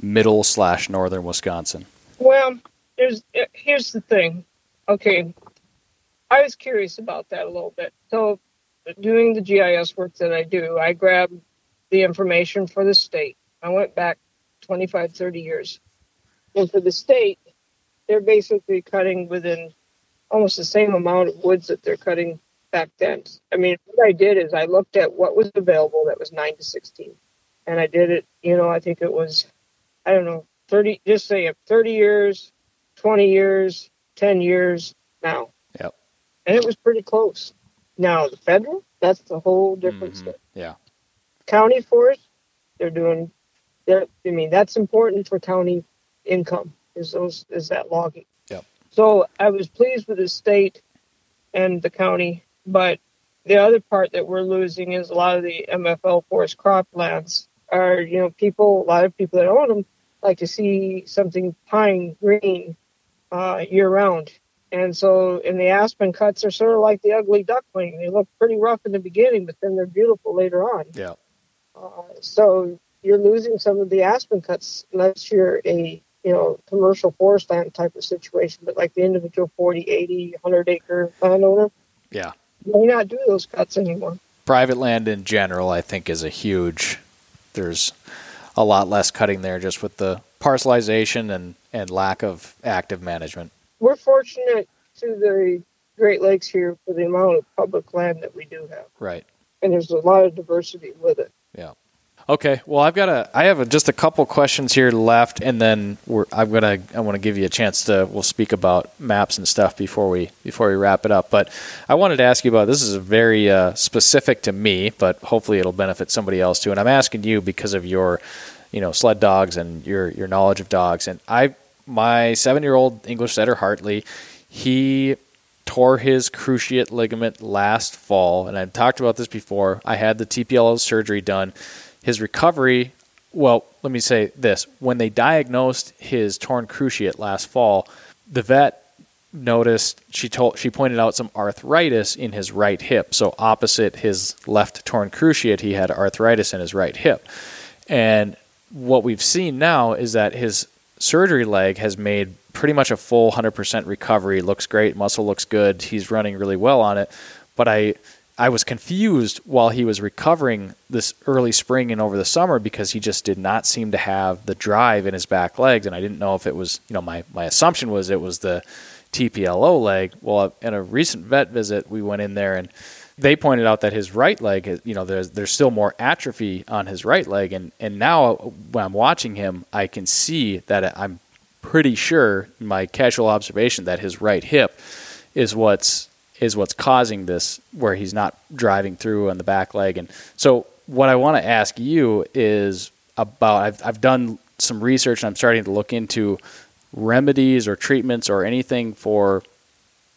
middle slash northern Wisconsin.
Well, there's uh, here's the thing. Okay, I was curious about that a little bit. So, doing the GIS work that I do, I grabbed the information for the state. I went back 25, 30 years, and for the state, they're basically cutting within almost the same amount of woods that they're cutting back then. I mean, what I did is I looked at what was available that was nine to 16, and I did it. You know, I think it was, I don't know, 30, just say 30 years, 20 years, 10 years now.
Yep.
And it was pretty close. Now, the federal, that's the whole different
Mhm.
story.
Yeah.
County forest, they're doing, they're, I mean, that's important for county income, is those, is that logging. So I was pleased with the state and the county, but the other part that we're losing is a lot of the MFL forest croplands are, you know, people, a lot of people that own them like to see something pine green uh, year round. And so, and the aspen cuts are sort of like the ugly duckling. They look pretty rough in the beginning, but then they're beautiful later on.
Yeah.
Uh, so you're losing some of the aspen cuts unless you're a you know commercial forest land type of situation. But like the individual 40, 80, 100 acre landowner,
Yeah.
may not do those cuts anymore.
Private land in general, I think, is a huge. There's a lot less cutting there just with the parcelization and, and lack of active management.
We're fortunate to the Great Lakes here for the amount of public land that we do have,
Right.
and there's a lot of diversity with it.
Okay. Well, I've got a. I have a, just a couple questions here left, and then we're. I'm gonna. I want to give you a chance to. We'll speak about maps and stuff before we before we wrap it up. But I wanted to ask you about. This is very uh, specific to me, but hopefully it'll benefit somebody else too. And I'm asking you because of your, you know, sled dogs and your your knowledge of dogs. And I, my seven year old English setter Hartley, he tore his cruciate ligament last fall, and I've talked about this before. I had the TPLO surgery done. His recovery, well, let me say this: when they diagnosed his torn cruciate last fall, the vet noticed she told she pointed out some arthritis in his right hip. So opposite his left torn cruciate, he had arthritis in his right hip. And what we've seen now is that his surgery leg has made pretty much a full 100% recovery. Looks great, muscle looks good. He's running really well on it. But I I was confused while he was recovering this early spring and over the summer because he just did not seem to have the drive in his back legs and I didn't know if it was, you know, my my assumption was it was the TPLO leg. Well, in a recent vet visit, we went in there and they pointed out that his right leg, you know, there's there's still more atrophy on his right leg, and and now when I'm watching him, I can see that I'm pretty sure my casual observation that his right hip is what's is what's causing this, where he's not driving through on the back leg, and so what I want to ask you is about I've I've done some research and I'm starting to look into remedies or treatments or anything for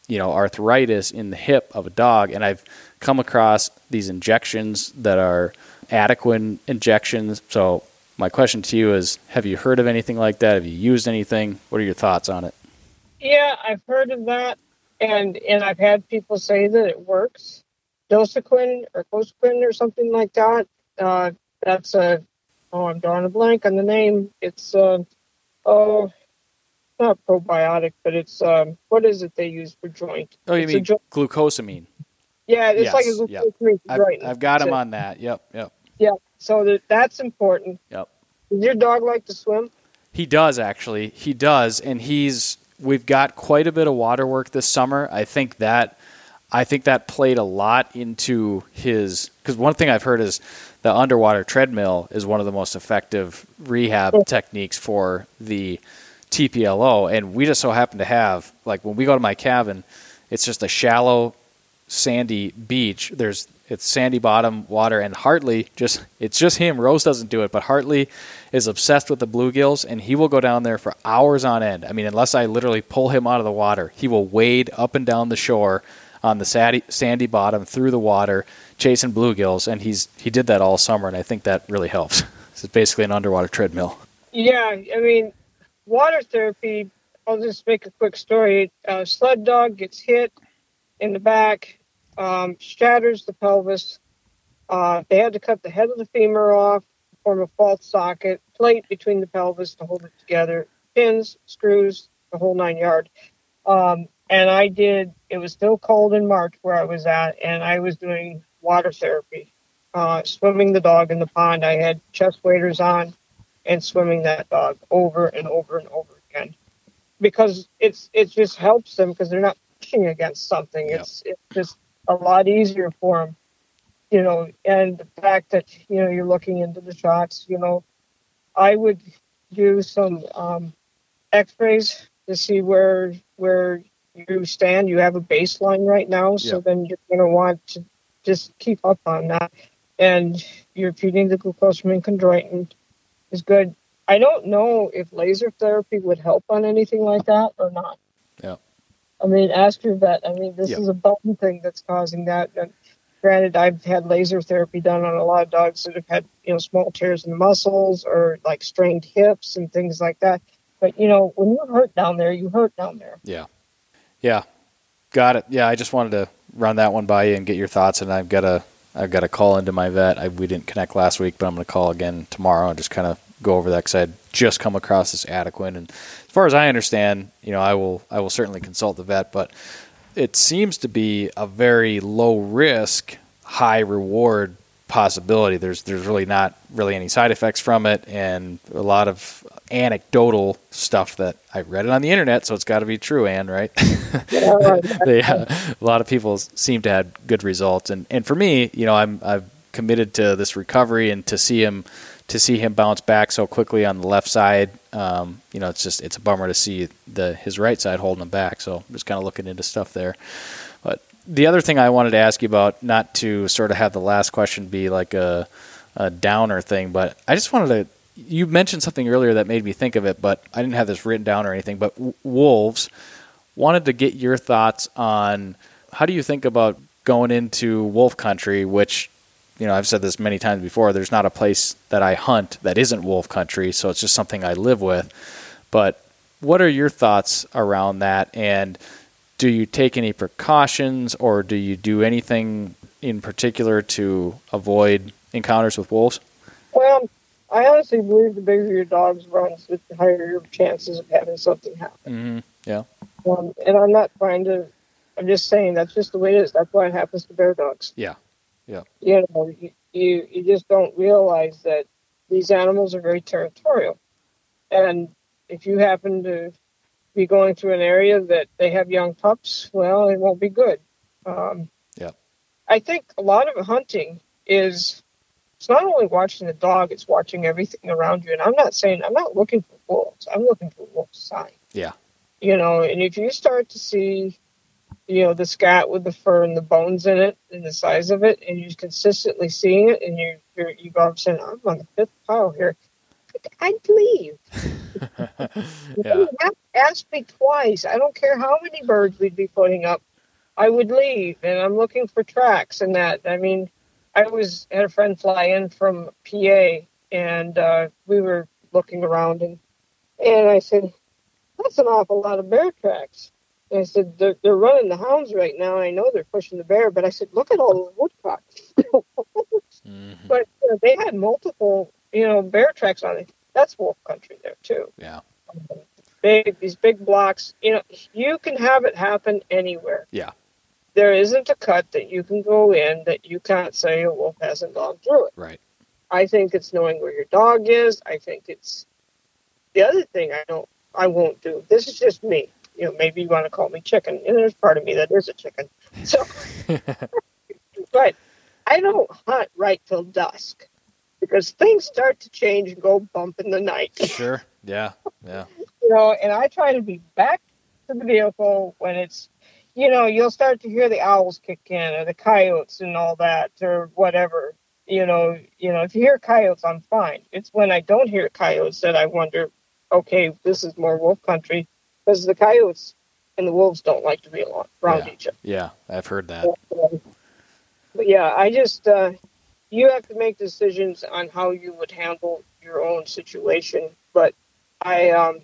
you know arthritis in the hip of a dog. And I've come across these injections that are Adequan injections. So my question to you is have you heard of anything like that? Have you used anything? What are your thoughts on it?
Yeah, I've heard of that, and and I've had people say that it works. Dasuquin or Cosequin or something like that. Uh, that's a oh, I'm drawing a blank on the name. It's uh, oh, not probiotic, but it's um, what is it they use for joint?
oh you
It's
mean
jo-
glucosamine
yeah, it's
Yes,
like a
yep.
glucosamine for
I've,
joint.
I've got him on that yep yep Yeah,
So that, that's important.
Yep.
Does your dog like to swim?
He does actually. He does, and he's. We've got quite a bit of water work this summer. I think that, I think that played a lot into his. Because one thing I've heard is the underwater treadmill is one of the most effective rehab techniques for the TPLO, and we just so happen to have like when we go to my cabin, it's just a shallow, sandy beach. There's it's sandy bottom water, and Hartley just it's just him. Rose doesn't do it, but Hartley is obsessed with the bluegills, and he will go down there for hours on end. I mean, unless I literally pull him out of the water, he will wade up and down the shore on the sandy, bottom through the water, chasing bluegills, and he's he did that all summer, and I think that really helps. It's basically an underwater treadmill.
Yeah, I mean, water therapy. I'll just make a quick story. Uh, sled dog gets hit in the back, um, shatters the pelvis. Uh, they had to cut the head of the femur off, form a false socket, plate between the pelvis to hold it together, pins, screws, the whole nine yard. Um, and I did. It was still cold in March where I was at, and I was doing water therapy, uh, swimming the dog in the pond. I had chest waders on and swimming that dog over and over and over again because it's it just helps them because they're not pushing against something.
Yep.
It's it's just a lot easier for them, you know. And the fact that you know you're looking into the shots, you know, I would do some um, X-rays to see where where you stand. You have a baseline right now, so
Yep.
then you're going to want to just keep up on that. And you're feeding the glucosamine chondroitin is good. I don't know if laser therapy would help on anything like that or not. I mean, ask your vet. I mean, this
Yeah.
is a bone thing that's causing that. And granted, I've had laser therapy done on a lot of dogs that have had, you know, small tears in the muscles or like strained hips and things like that. But, you know, when you hurt down there, you hurt down there.
Yeah. Yeah. Got it. Yeah, I just wanted to run that one by you and get your thoughts and I've got a I've got a call into my vet. I, we didn't connect last week, but I'm going to call again tomorrow and just kind of go over that cuz I had just come across this Adequan and as far as I understand, you know, I will I will certainly consult the vet, but it seems to be a very low risk, high reward possibility. There's there's really not really any side effects from it, and a lot of anecdotal stuff that I read it on the internet, so it's got to be true. Ann, right? they, uh, a lot of people seem to have good results, and and for me, you know, I'm I've committed to this recovery and to see him to see him bounce back so quickly on the left side. Um, you know, it's just it's a bummer to see the his right side holding him back. So I'm just kind of looking into stuff there. But the other thing I wanted to ask you about, not to sort of have the last question be like a, a downer thing, but I just wanted to. You mentioned something earlier that made me think of it, but I didn't have this written down or anything. But w- wolves wanted to get your thoughts on how do you think about going into wolf country, which you know I've said this many times before. There's not a place that I hunt that isn't wolf country, so it's just something I live with. But what are your thoughts around that? And do you take any precautions, or do you do anything in particular to avoid encounters with wolves?
Well, I honestly believe the bigger your dogs runs, the higher your chances of having something happen.
Mm-hmm. Yeah.
Um, and I'm not trying to. I'm just saying that's just the way it is. That's why it happens to bear dogs.
Yeah. Yeah.
You know, you you, you just don't realize that these animals are very territorial, and if you happen to be going through an area that they have young pups, well, it won't be good. Um,
Yeah.
I think a lot of hunting is it's not only watching the dog; it's watching everything around you. And I'm not saying I'm not looking for wolves. I'm looking for wolf sign.
Yeah.
You know, and if you start to see, you know, the scat with the fur and the bones in it and the size of it, and you're consistently seeing it, and you you're, you go up saying, "I'm on the fifth pile here," I'd leave. You
Yeah.
have to ask me twice. I don't care how many birds we'd be putting up. I would leave, and I'm looking for tracks and that. I mean, I was had a friend fly in from PA, and uh, we were looking around, and and I said, "That's an awful lot of bear tracks." And I said, they're, "They're running the hounds right now. I know they're pushing the bear, but I said, look at all those woodcocks."
Mhm.
but you know, they had multiple, you know, bear tracks on it. That's wolf country there too
Yeah.
big these big blocks you know you can have it happen anywhere
Yeah.
there isn't a cut that you can go in that you can't say a wolf hasn't gone through it
Right.
I think it's knowing where your dog is. I think it's the other thing I don't I won't do. This is just me. You know, maybe you want to call me chicken. And there's part of me that is a chicken. So but I don't hunt right till dusk because things start to change and go bump in the night.
Sure. Yeah. Yeah.
you know, and I try to be back to the vehicle when it's, you know, you'll start to hear the owls kick in or the coyotes and all that or whatever. You know, you know, if you hear coyotes, I'm fine. It's when I don't hear coyotes that I wonder, okay, this is more wolf country because the coyotes and the wolves don't like to be around
Yeah.
each other.
Yeah. I've heard that.
But yeah, I just uh, you have to make decisions on how you would handle your own situation. But I um,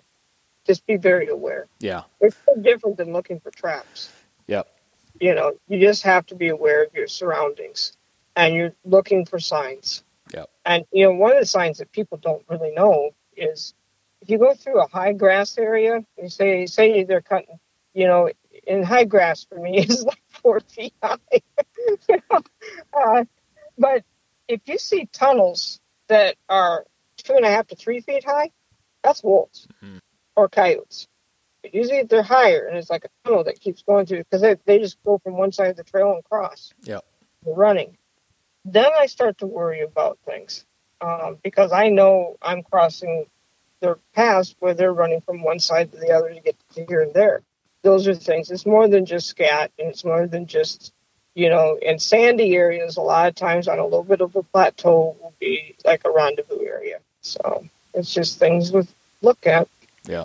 just be very aware.
Yeah.
It's so different than looking for traps.
Yep.
You know, you just have to be aware of your surroundings, and you're looking for signs.
Yep.
And you know, one of the signs that people don't really know is if you go through a high grass area, you say say they're cutting, you know, in high grass for me is like four feet high. You know? uh, but if you see tunnels that are two and a half to three feet high, that's wolves
Mhm.
or coyotes. But usually they're higher and it's like a tunnel that keeps going through because they, they just go from one side of the trail and cross. They're running. Then I start to worry about things um, because I know I'm crossing their paths where they're running from one side to the other to get to here and there. Those are things. It's more than just scat, and it's more than just, you know, in sandy areas, a lot of times on a little bit of a plateau will be like a rendezvous area. So it's just things with look at.
Yeah,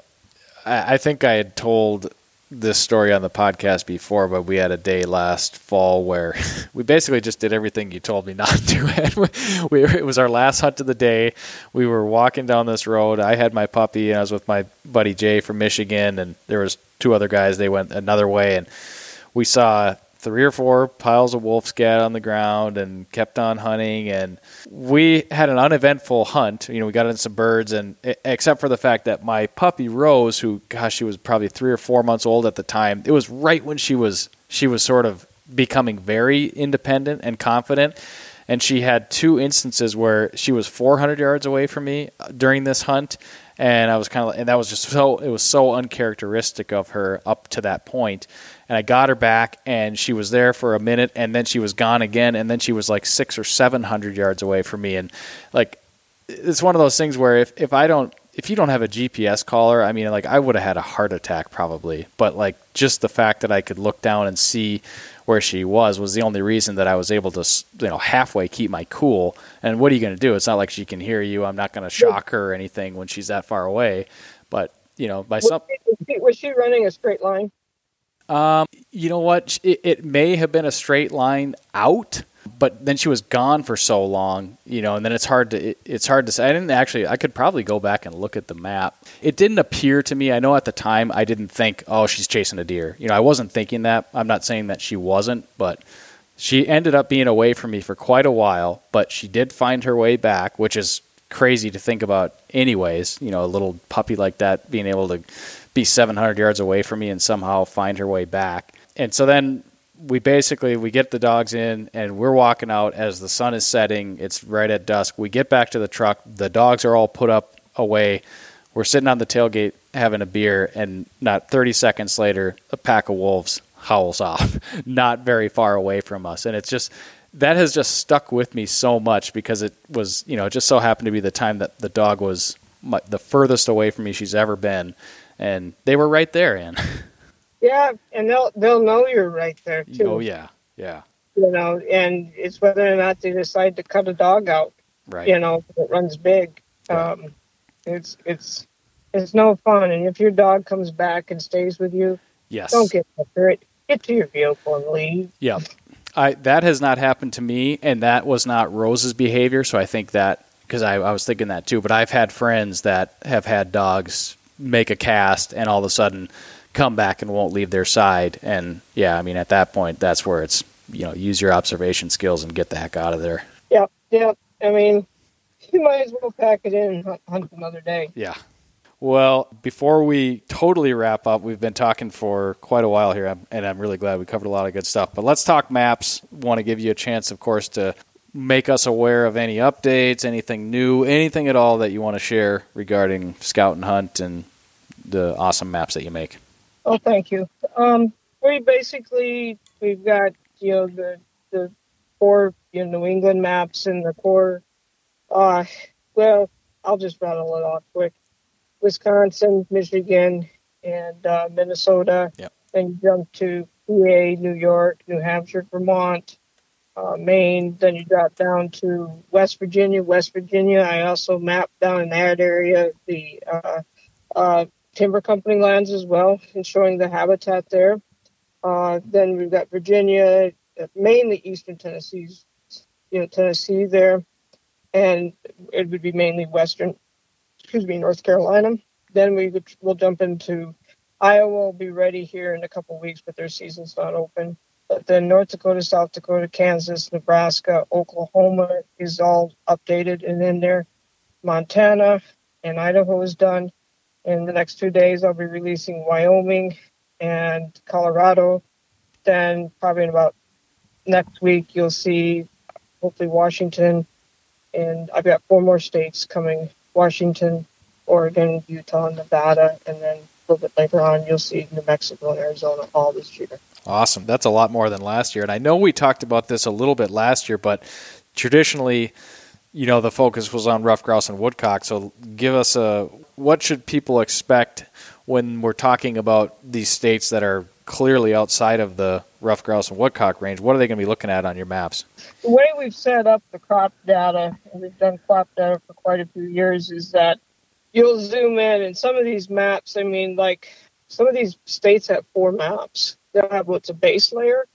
I, I think I had told this story on the podcast before, but we had a day last fall where we basically just did everything you told me not to. we, it was our last hunt of the day. We were walking down this road. I had my puppy, and I was with my buddy Jay from Michigan, and there was two other guys. They went another way, and we saw three or four piles of wolf scat on the ground and kept on hunting. And we had an uneventful hunt. You know we got in some birds and except for the fact that my puppy Rose who gosh she was probably three or four months old at the time it was right when she was she was sort of becoming very independent and confident. And she had two instances where she was 400 yards away from me uh, during this hunt. And I was kind of and that was just so it was so uncharacteristic of her up to that point and I got her back and she was there for a minute and then she was gone again and then she was like 6 or 700 yards away from me and like it's one of those things where if, if I don't if you don't have a GPS caller, I mean like I would have had a heart attack probably. But like just the fact that I could look down and see where she was was the only reason that I was able to you know halfway keep my cool. And what are you going to do? It's not like she can hear you. I'm not going to shock her or anything when she's that far away. But you know, by some
she, was she running a straight line?
Um, you know what? It, it may have been a straight line out, but then she was gone for so long, you know, and then it's hard to it, it's hard to say. I didn't actually. I could probably go back and look at the map. It didn't appear to me. I know at the time I didn't think, oh, she's chasing a deer. You know, I wasn't thinking that. I'm not saying that she wasn't, but she ended up being away from me for quite a while. But she did find her way back, which is crazy to think about. Anyways, you know, a little puppy like that being able to be 700 yards away from me and somehow find her way back. And so then we basically we get the dogs in and we're walking out as the sun is setting. It's right at dusk. We get back to the truck. The dogs are all put up away. We're sitting on the tailgate having a beer and not 30 seconds later a pack of wolves howls off not very far away from us. And it's just that has just stuck with me so much because it was, you know, it just so happened to be the time that the dog was my, the furthest away from me she's ever been and they were right there, Ann.
Yeah, and they'll they'll know you're right there too.
oh yeah, yeah,
You know, and it's whether or not they decide to cut a dog out.
right.
You know, it runs big.
Yeah.
Um, it's it's it's no fun. And if your dog comes back and stays with you,
yes,
don't get after it. Get to your vehicle and leave.
yeah. I that has not happened to me, and that was not Rose's behavior. So I think that because I, I was thinking that too. But I've had friends that have had dogs make a cast and all of a sudden come back and won't leave their side. And yeah, I mean at that point, that's where it's you know use your observation skills and get the heck out of there.
Yeah. Yeah. I mean, you might as well pack it in and hunt, hunt another day.
Yeah. Well, before we totally wrap up, we've been talking for quite a while here, and I'm really glad we covered a lot of good stuff. But let's talk maps. Want to give you a chance, of course, to
make us aware of any updates, anything new, anything at all that you want to share regarding Scout and Hunt and the awesome maps that you make.
Oh, thank you. Um, we basically we've got you know the the core you know, New England maps and the core. Uh, well, I'll just rattle it off quick. Wisconsin, Michigan, and uh, Minnesota.
Yep.
Then you jump to PA, New York, New Hampshire, Vermont, uh, Maine. Then you drop down to West Virginia. West Virginia, I also mapped down in that area the uh, uh, timber company lands as well, and showing the habitat there. Uh, then we've got Virginia, uh, mainly Eastern Tennessee's, you know, Tennessee there, and it would be mainly Western, excuse me, North Carolina. Then we would, we'll jump into Iowa. Will be ready here in a couple weeks, but their season's not open. But then North Dakota, South Dakota, Kansas, Nebraska, Oklahoma is all updated and in there. Montana and Idaho is done. In the next two days, I'll be releasing Wyoming and Colorado. Then probably in about next week, you'll see hopefully Washington, and I've got four more states coming: Washington, Oregon, Utah, Nevada, and then a little bit later on, you'll see New Mexico and Arizona all this year.
Awesome. That's a lot more than last year. And I know we talked about this a little bit last year, but traditionally, you know, the focus was on ruffed grouse and woodcock. So give us a what should people expect when we're talking about these states that are clearly outside of the ruffed grouse and woodcock range? What are they going to be looking at on your maps?
The way we've set up the crop data, and we've done crop data for quite a few years, is that you'll zoom in and some of these maps, I mean, like some of these states have four maps. They'll have what's a base layer,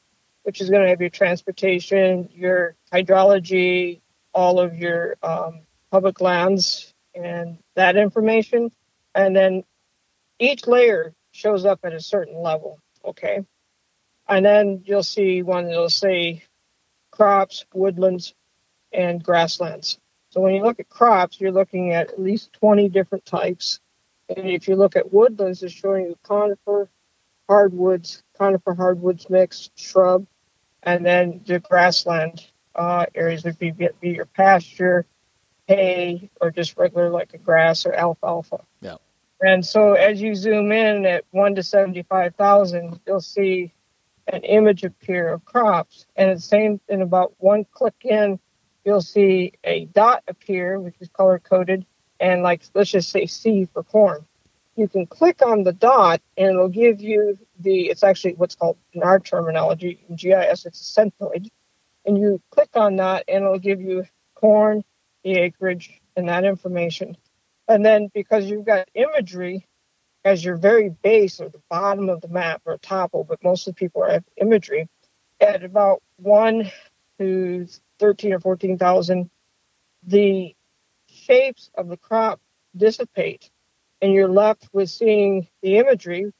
which is going to have your transportation, your hydrology, all of your um, public lands, and that information. And then each layer shows up at a certain level, okay? And then you'll see one that'll say crops, woodlands, and grasslands. So when you look at crops, you're looking at at least 20 different types. And if you look at woodlands, it's showing you conifer, hardwoods, conifer hardwoods mix, shrub, and then the grassland uh, areas would be, be your pasture, hay, or just regular like a grass or alfalfa.
Yeah.
And so as you zoom in at 1 to 75,000, you'll see an image appear of crops. And the same in about one click in, you'll see a dot appear, which is color coded, and like let's just say C for corn. You can click on the dot and it'll give you the it's actually what's called in our terminology in GIS, it's a centroid. And you click on that and it'll give you corn, the acreage, and that information. And then because you've got imagery as your very base or the bottom of the map or topple, but most of the people have imagery at about one to 13 or 14,000, the shapes of the crop dissipate and you're left with seeing the imagery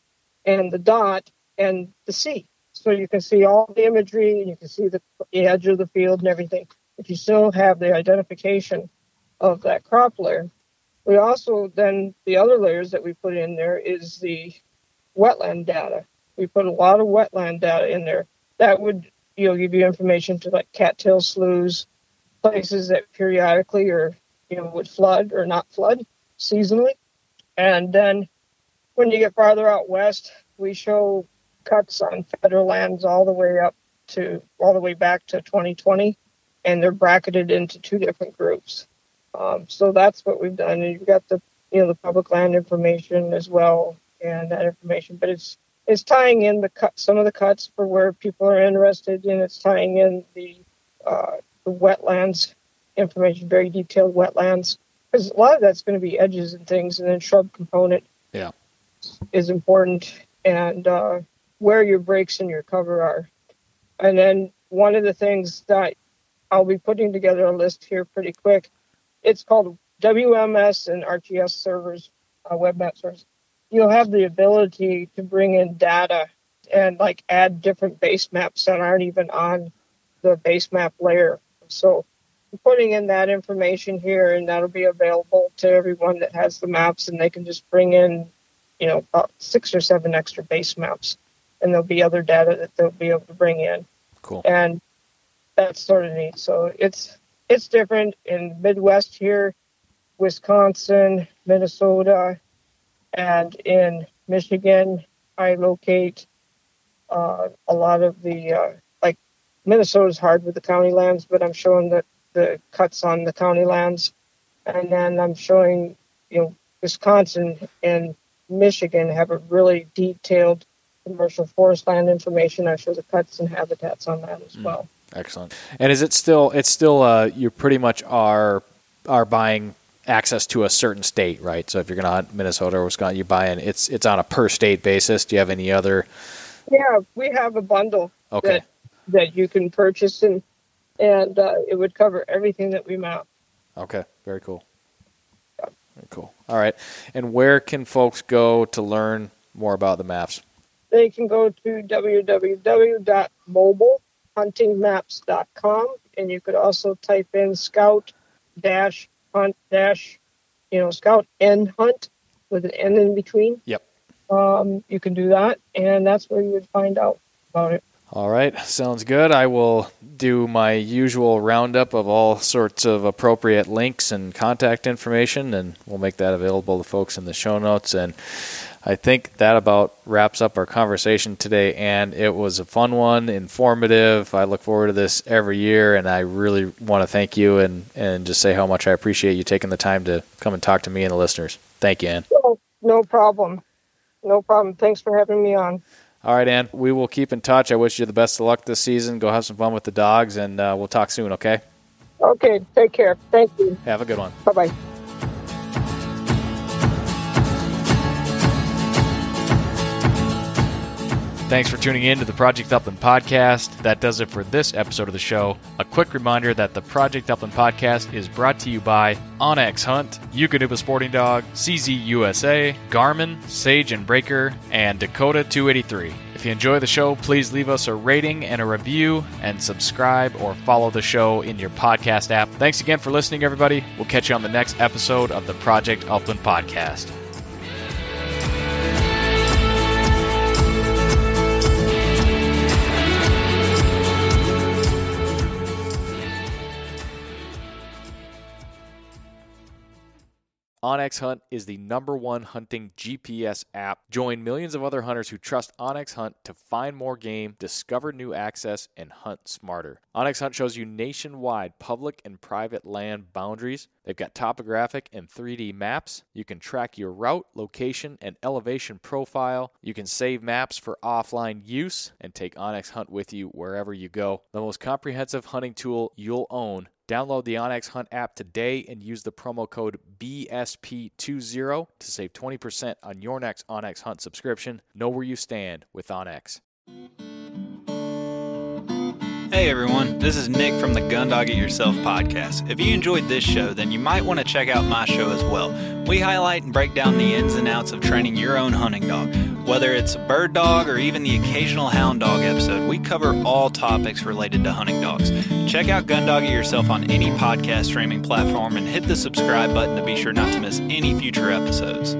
and the dot and the C. So you can see all the imagery and you can see the edge of the field and everything. If you still have the identification of that crop layer, we also then the other layers that we put in there is the wetland data. We put a lot of wetland data in there. That would you know give you information to like cattail sloughs, places that periodically or you know would flood or not flood seasonally. And then when you get farther out west, we show cuts on federal lands all the way up to all the way back to 2020, and they're bracketed into two different groups. Um, so that's what we've done. And you've got the you know the public land information as well, and that information. But it's it's tying in the cut some of the cuts for where people are interested, and it's tying in the uh, the wetlands information, very detailed wetlands, because a lot of that's going to be edges and things, and then shrub component.
Yeah.
is important, and uh, where your breaks and your cover are, and then one of the things that I'll be putting together a list here pretty quick it's called WMS and RTS servers, uh, web map servers. You'll have the ability to bring in data and like add different base maps that aren't even on the base map layer. So I'm putting in that information here, and that'll be available to everyone that has the maps, and they can just bring in, you know, about six or seven extra base maps, and there'll be other data that they'll be able to bring in.
Cool.
And that's sort of neat. So it's it's different in Midwest here, Wisconsin, Minnesota, and in Michigan. I locate uh, a lot of the uh, like Minnesota's hard with the county lands, but I'm showing the the cuts on the county lands, and then I'm showing you know Wisconsin and Michigan have a really detailed commercial forest land information. I show the cuts and habitats on that as well.
Excellent. And is it still? It's still. Uh, you pretty much are are buying access to a certain state, right? So if you're going to hunt Minnesota or Wisconsin, you buy in. It's it's on a per state basis. Do you have any other?
Yeah, we have a bundle
Okay.
that that you can purchase and and uh, it would cover everything that we map.
Okay. Very cool. Very cool. All right. And where can folks go to learn more about the maps?
They can go to www.mobilehuntingmaps.com and you could also type in scout dash hunt dash you know scout and hunt with an N in between.
Yep.
Um, you can do that and that's where you would find out about it.
All right, sounds good. I will do my usual roundup of all sorts of appropriate links and contact information, and we'll make that available to folks in the show notes. And I think that about wraps up our conversation today. And it was a fun one, informative. I look forward to this every year, and I really want to thank you and, and just say how much I appreciate you taking the time to come and talk to me and the listeners. Thank you, Ann.
No problem. No problem. Thanks for having me on.
All right, Ann, we will keep in touch. I wish you the best of luck this season. Go have some fun with the dogs, and uh, we'll talk soon, okay?
Okay, take care. Thank you.
Have a good one.
Bye bye.
Thanks for tuning in to the Project Upland podcast. That does it for this episode of the show. A quick reminder that the Project Upland podcast is brought to you by onX Hunt, Eukanuba Sporting Dog, CZ USA, Garmin, Sage and Braker, and Dakota 283. If you enjoy the show, please leave us a rating and a review and subscribe or follow the show in your podcast app. Thanks again for listening, everybody. We'll catch you on the next episode of the Project Upland podcast.
onX Hunt is the number one hunting GPS app. Join millions of other hunters who trust onX Hunt to find more game, discover new access, and hunt smarter. onX Hunt shows you nationwide public and private land boundaries. They've got topographic and 3D maps. You can track your route, location, and elevation profile. You can save maps for offline use and take onX Hunt with you wherever you go. The most comprehensive hunting tool you'll own Download the onX Hunt app today and use the promo code BSP20 to save 20% on your next onX Hunt subscription. Know where you stand with onX.
Hey everyone, this is Nick from the Gundog It Yourself podcast. If you enjoyed this show, then you might want to check out my show as well. We highlight and break down the ins and outs of training your own hunting dog. Whether it's a bird dog or even the occasional hound dog episode, we cover all topics related to hunting dogs. Check out Gundog It Yourself on any podcast streaming platform and hit the subscribe button to be sure not to miss any future episodes.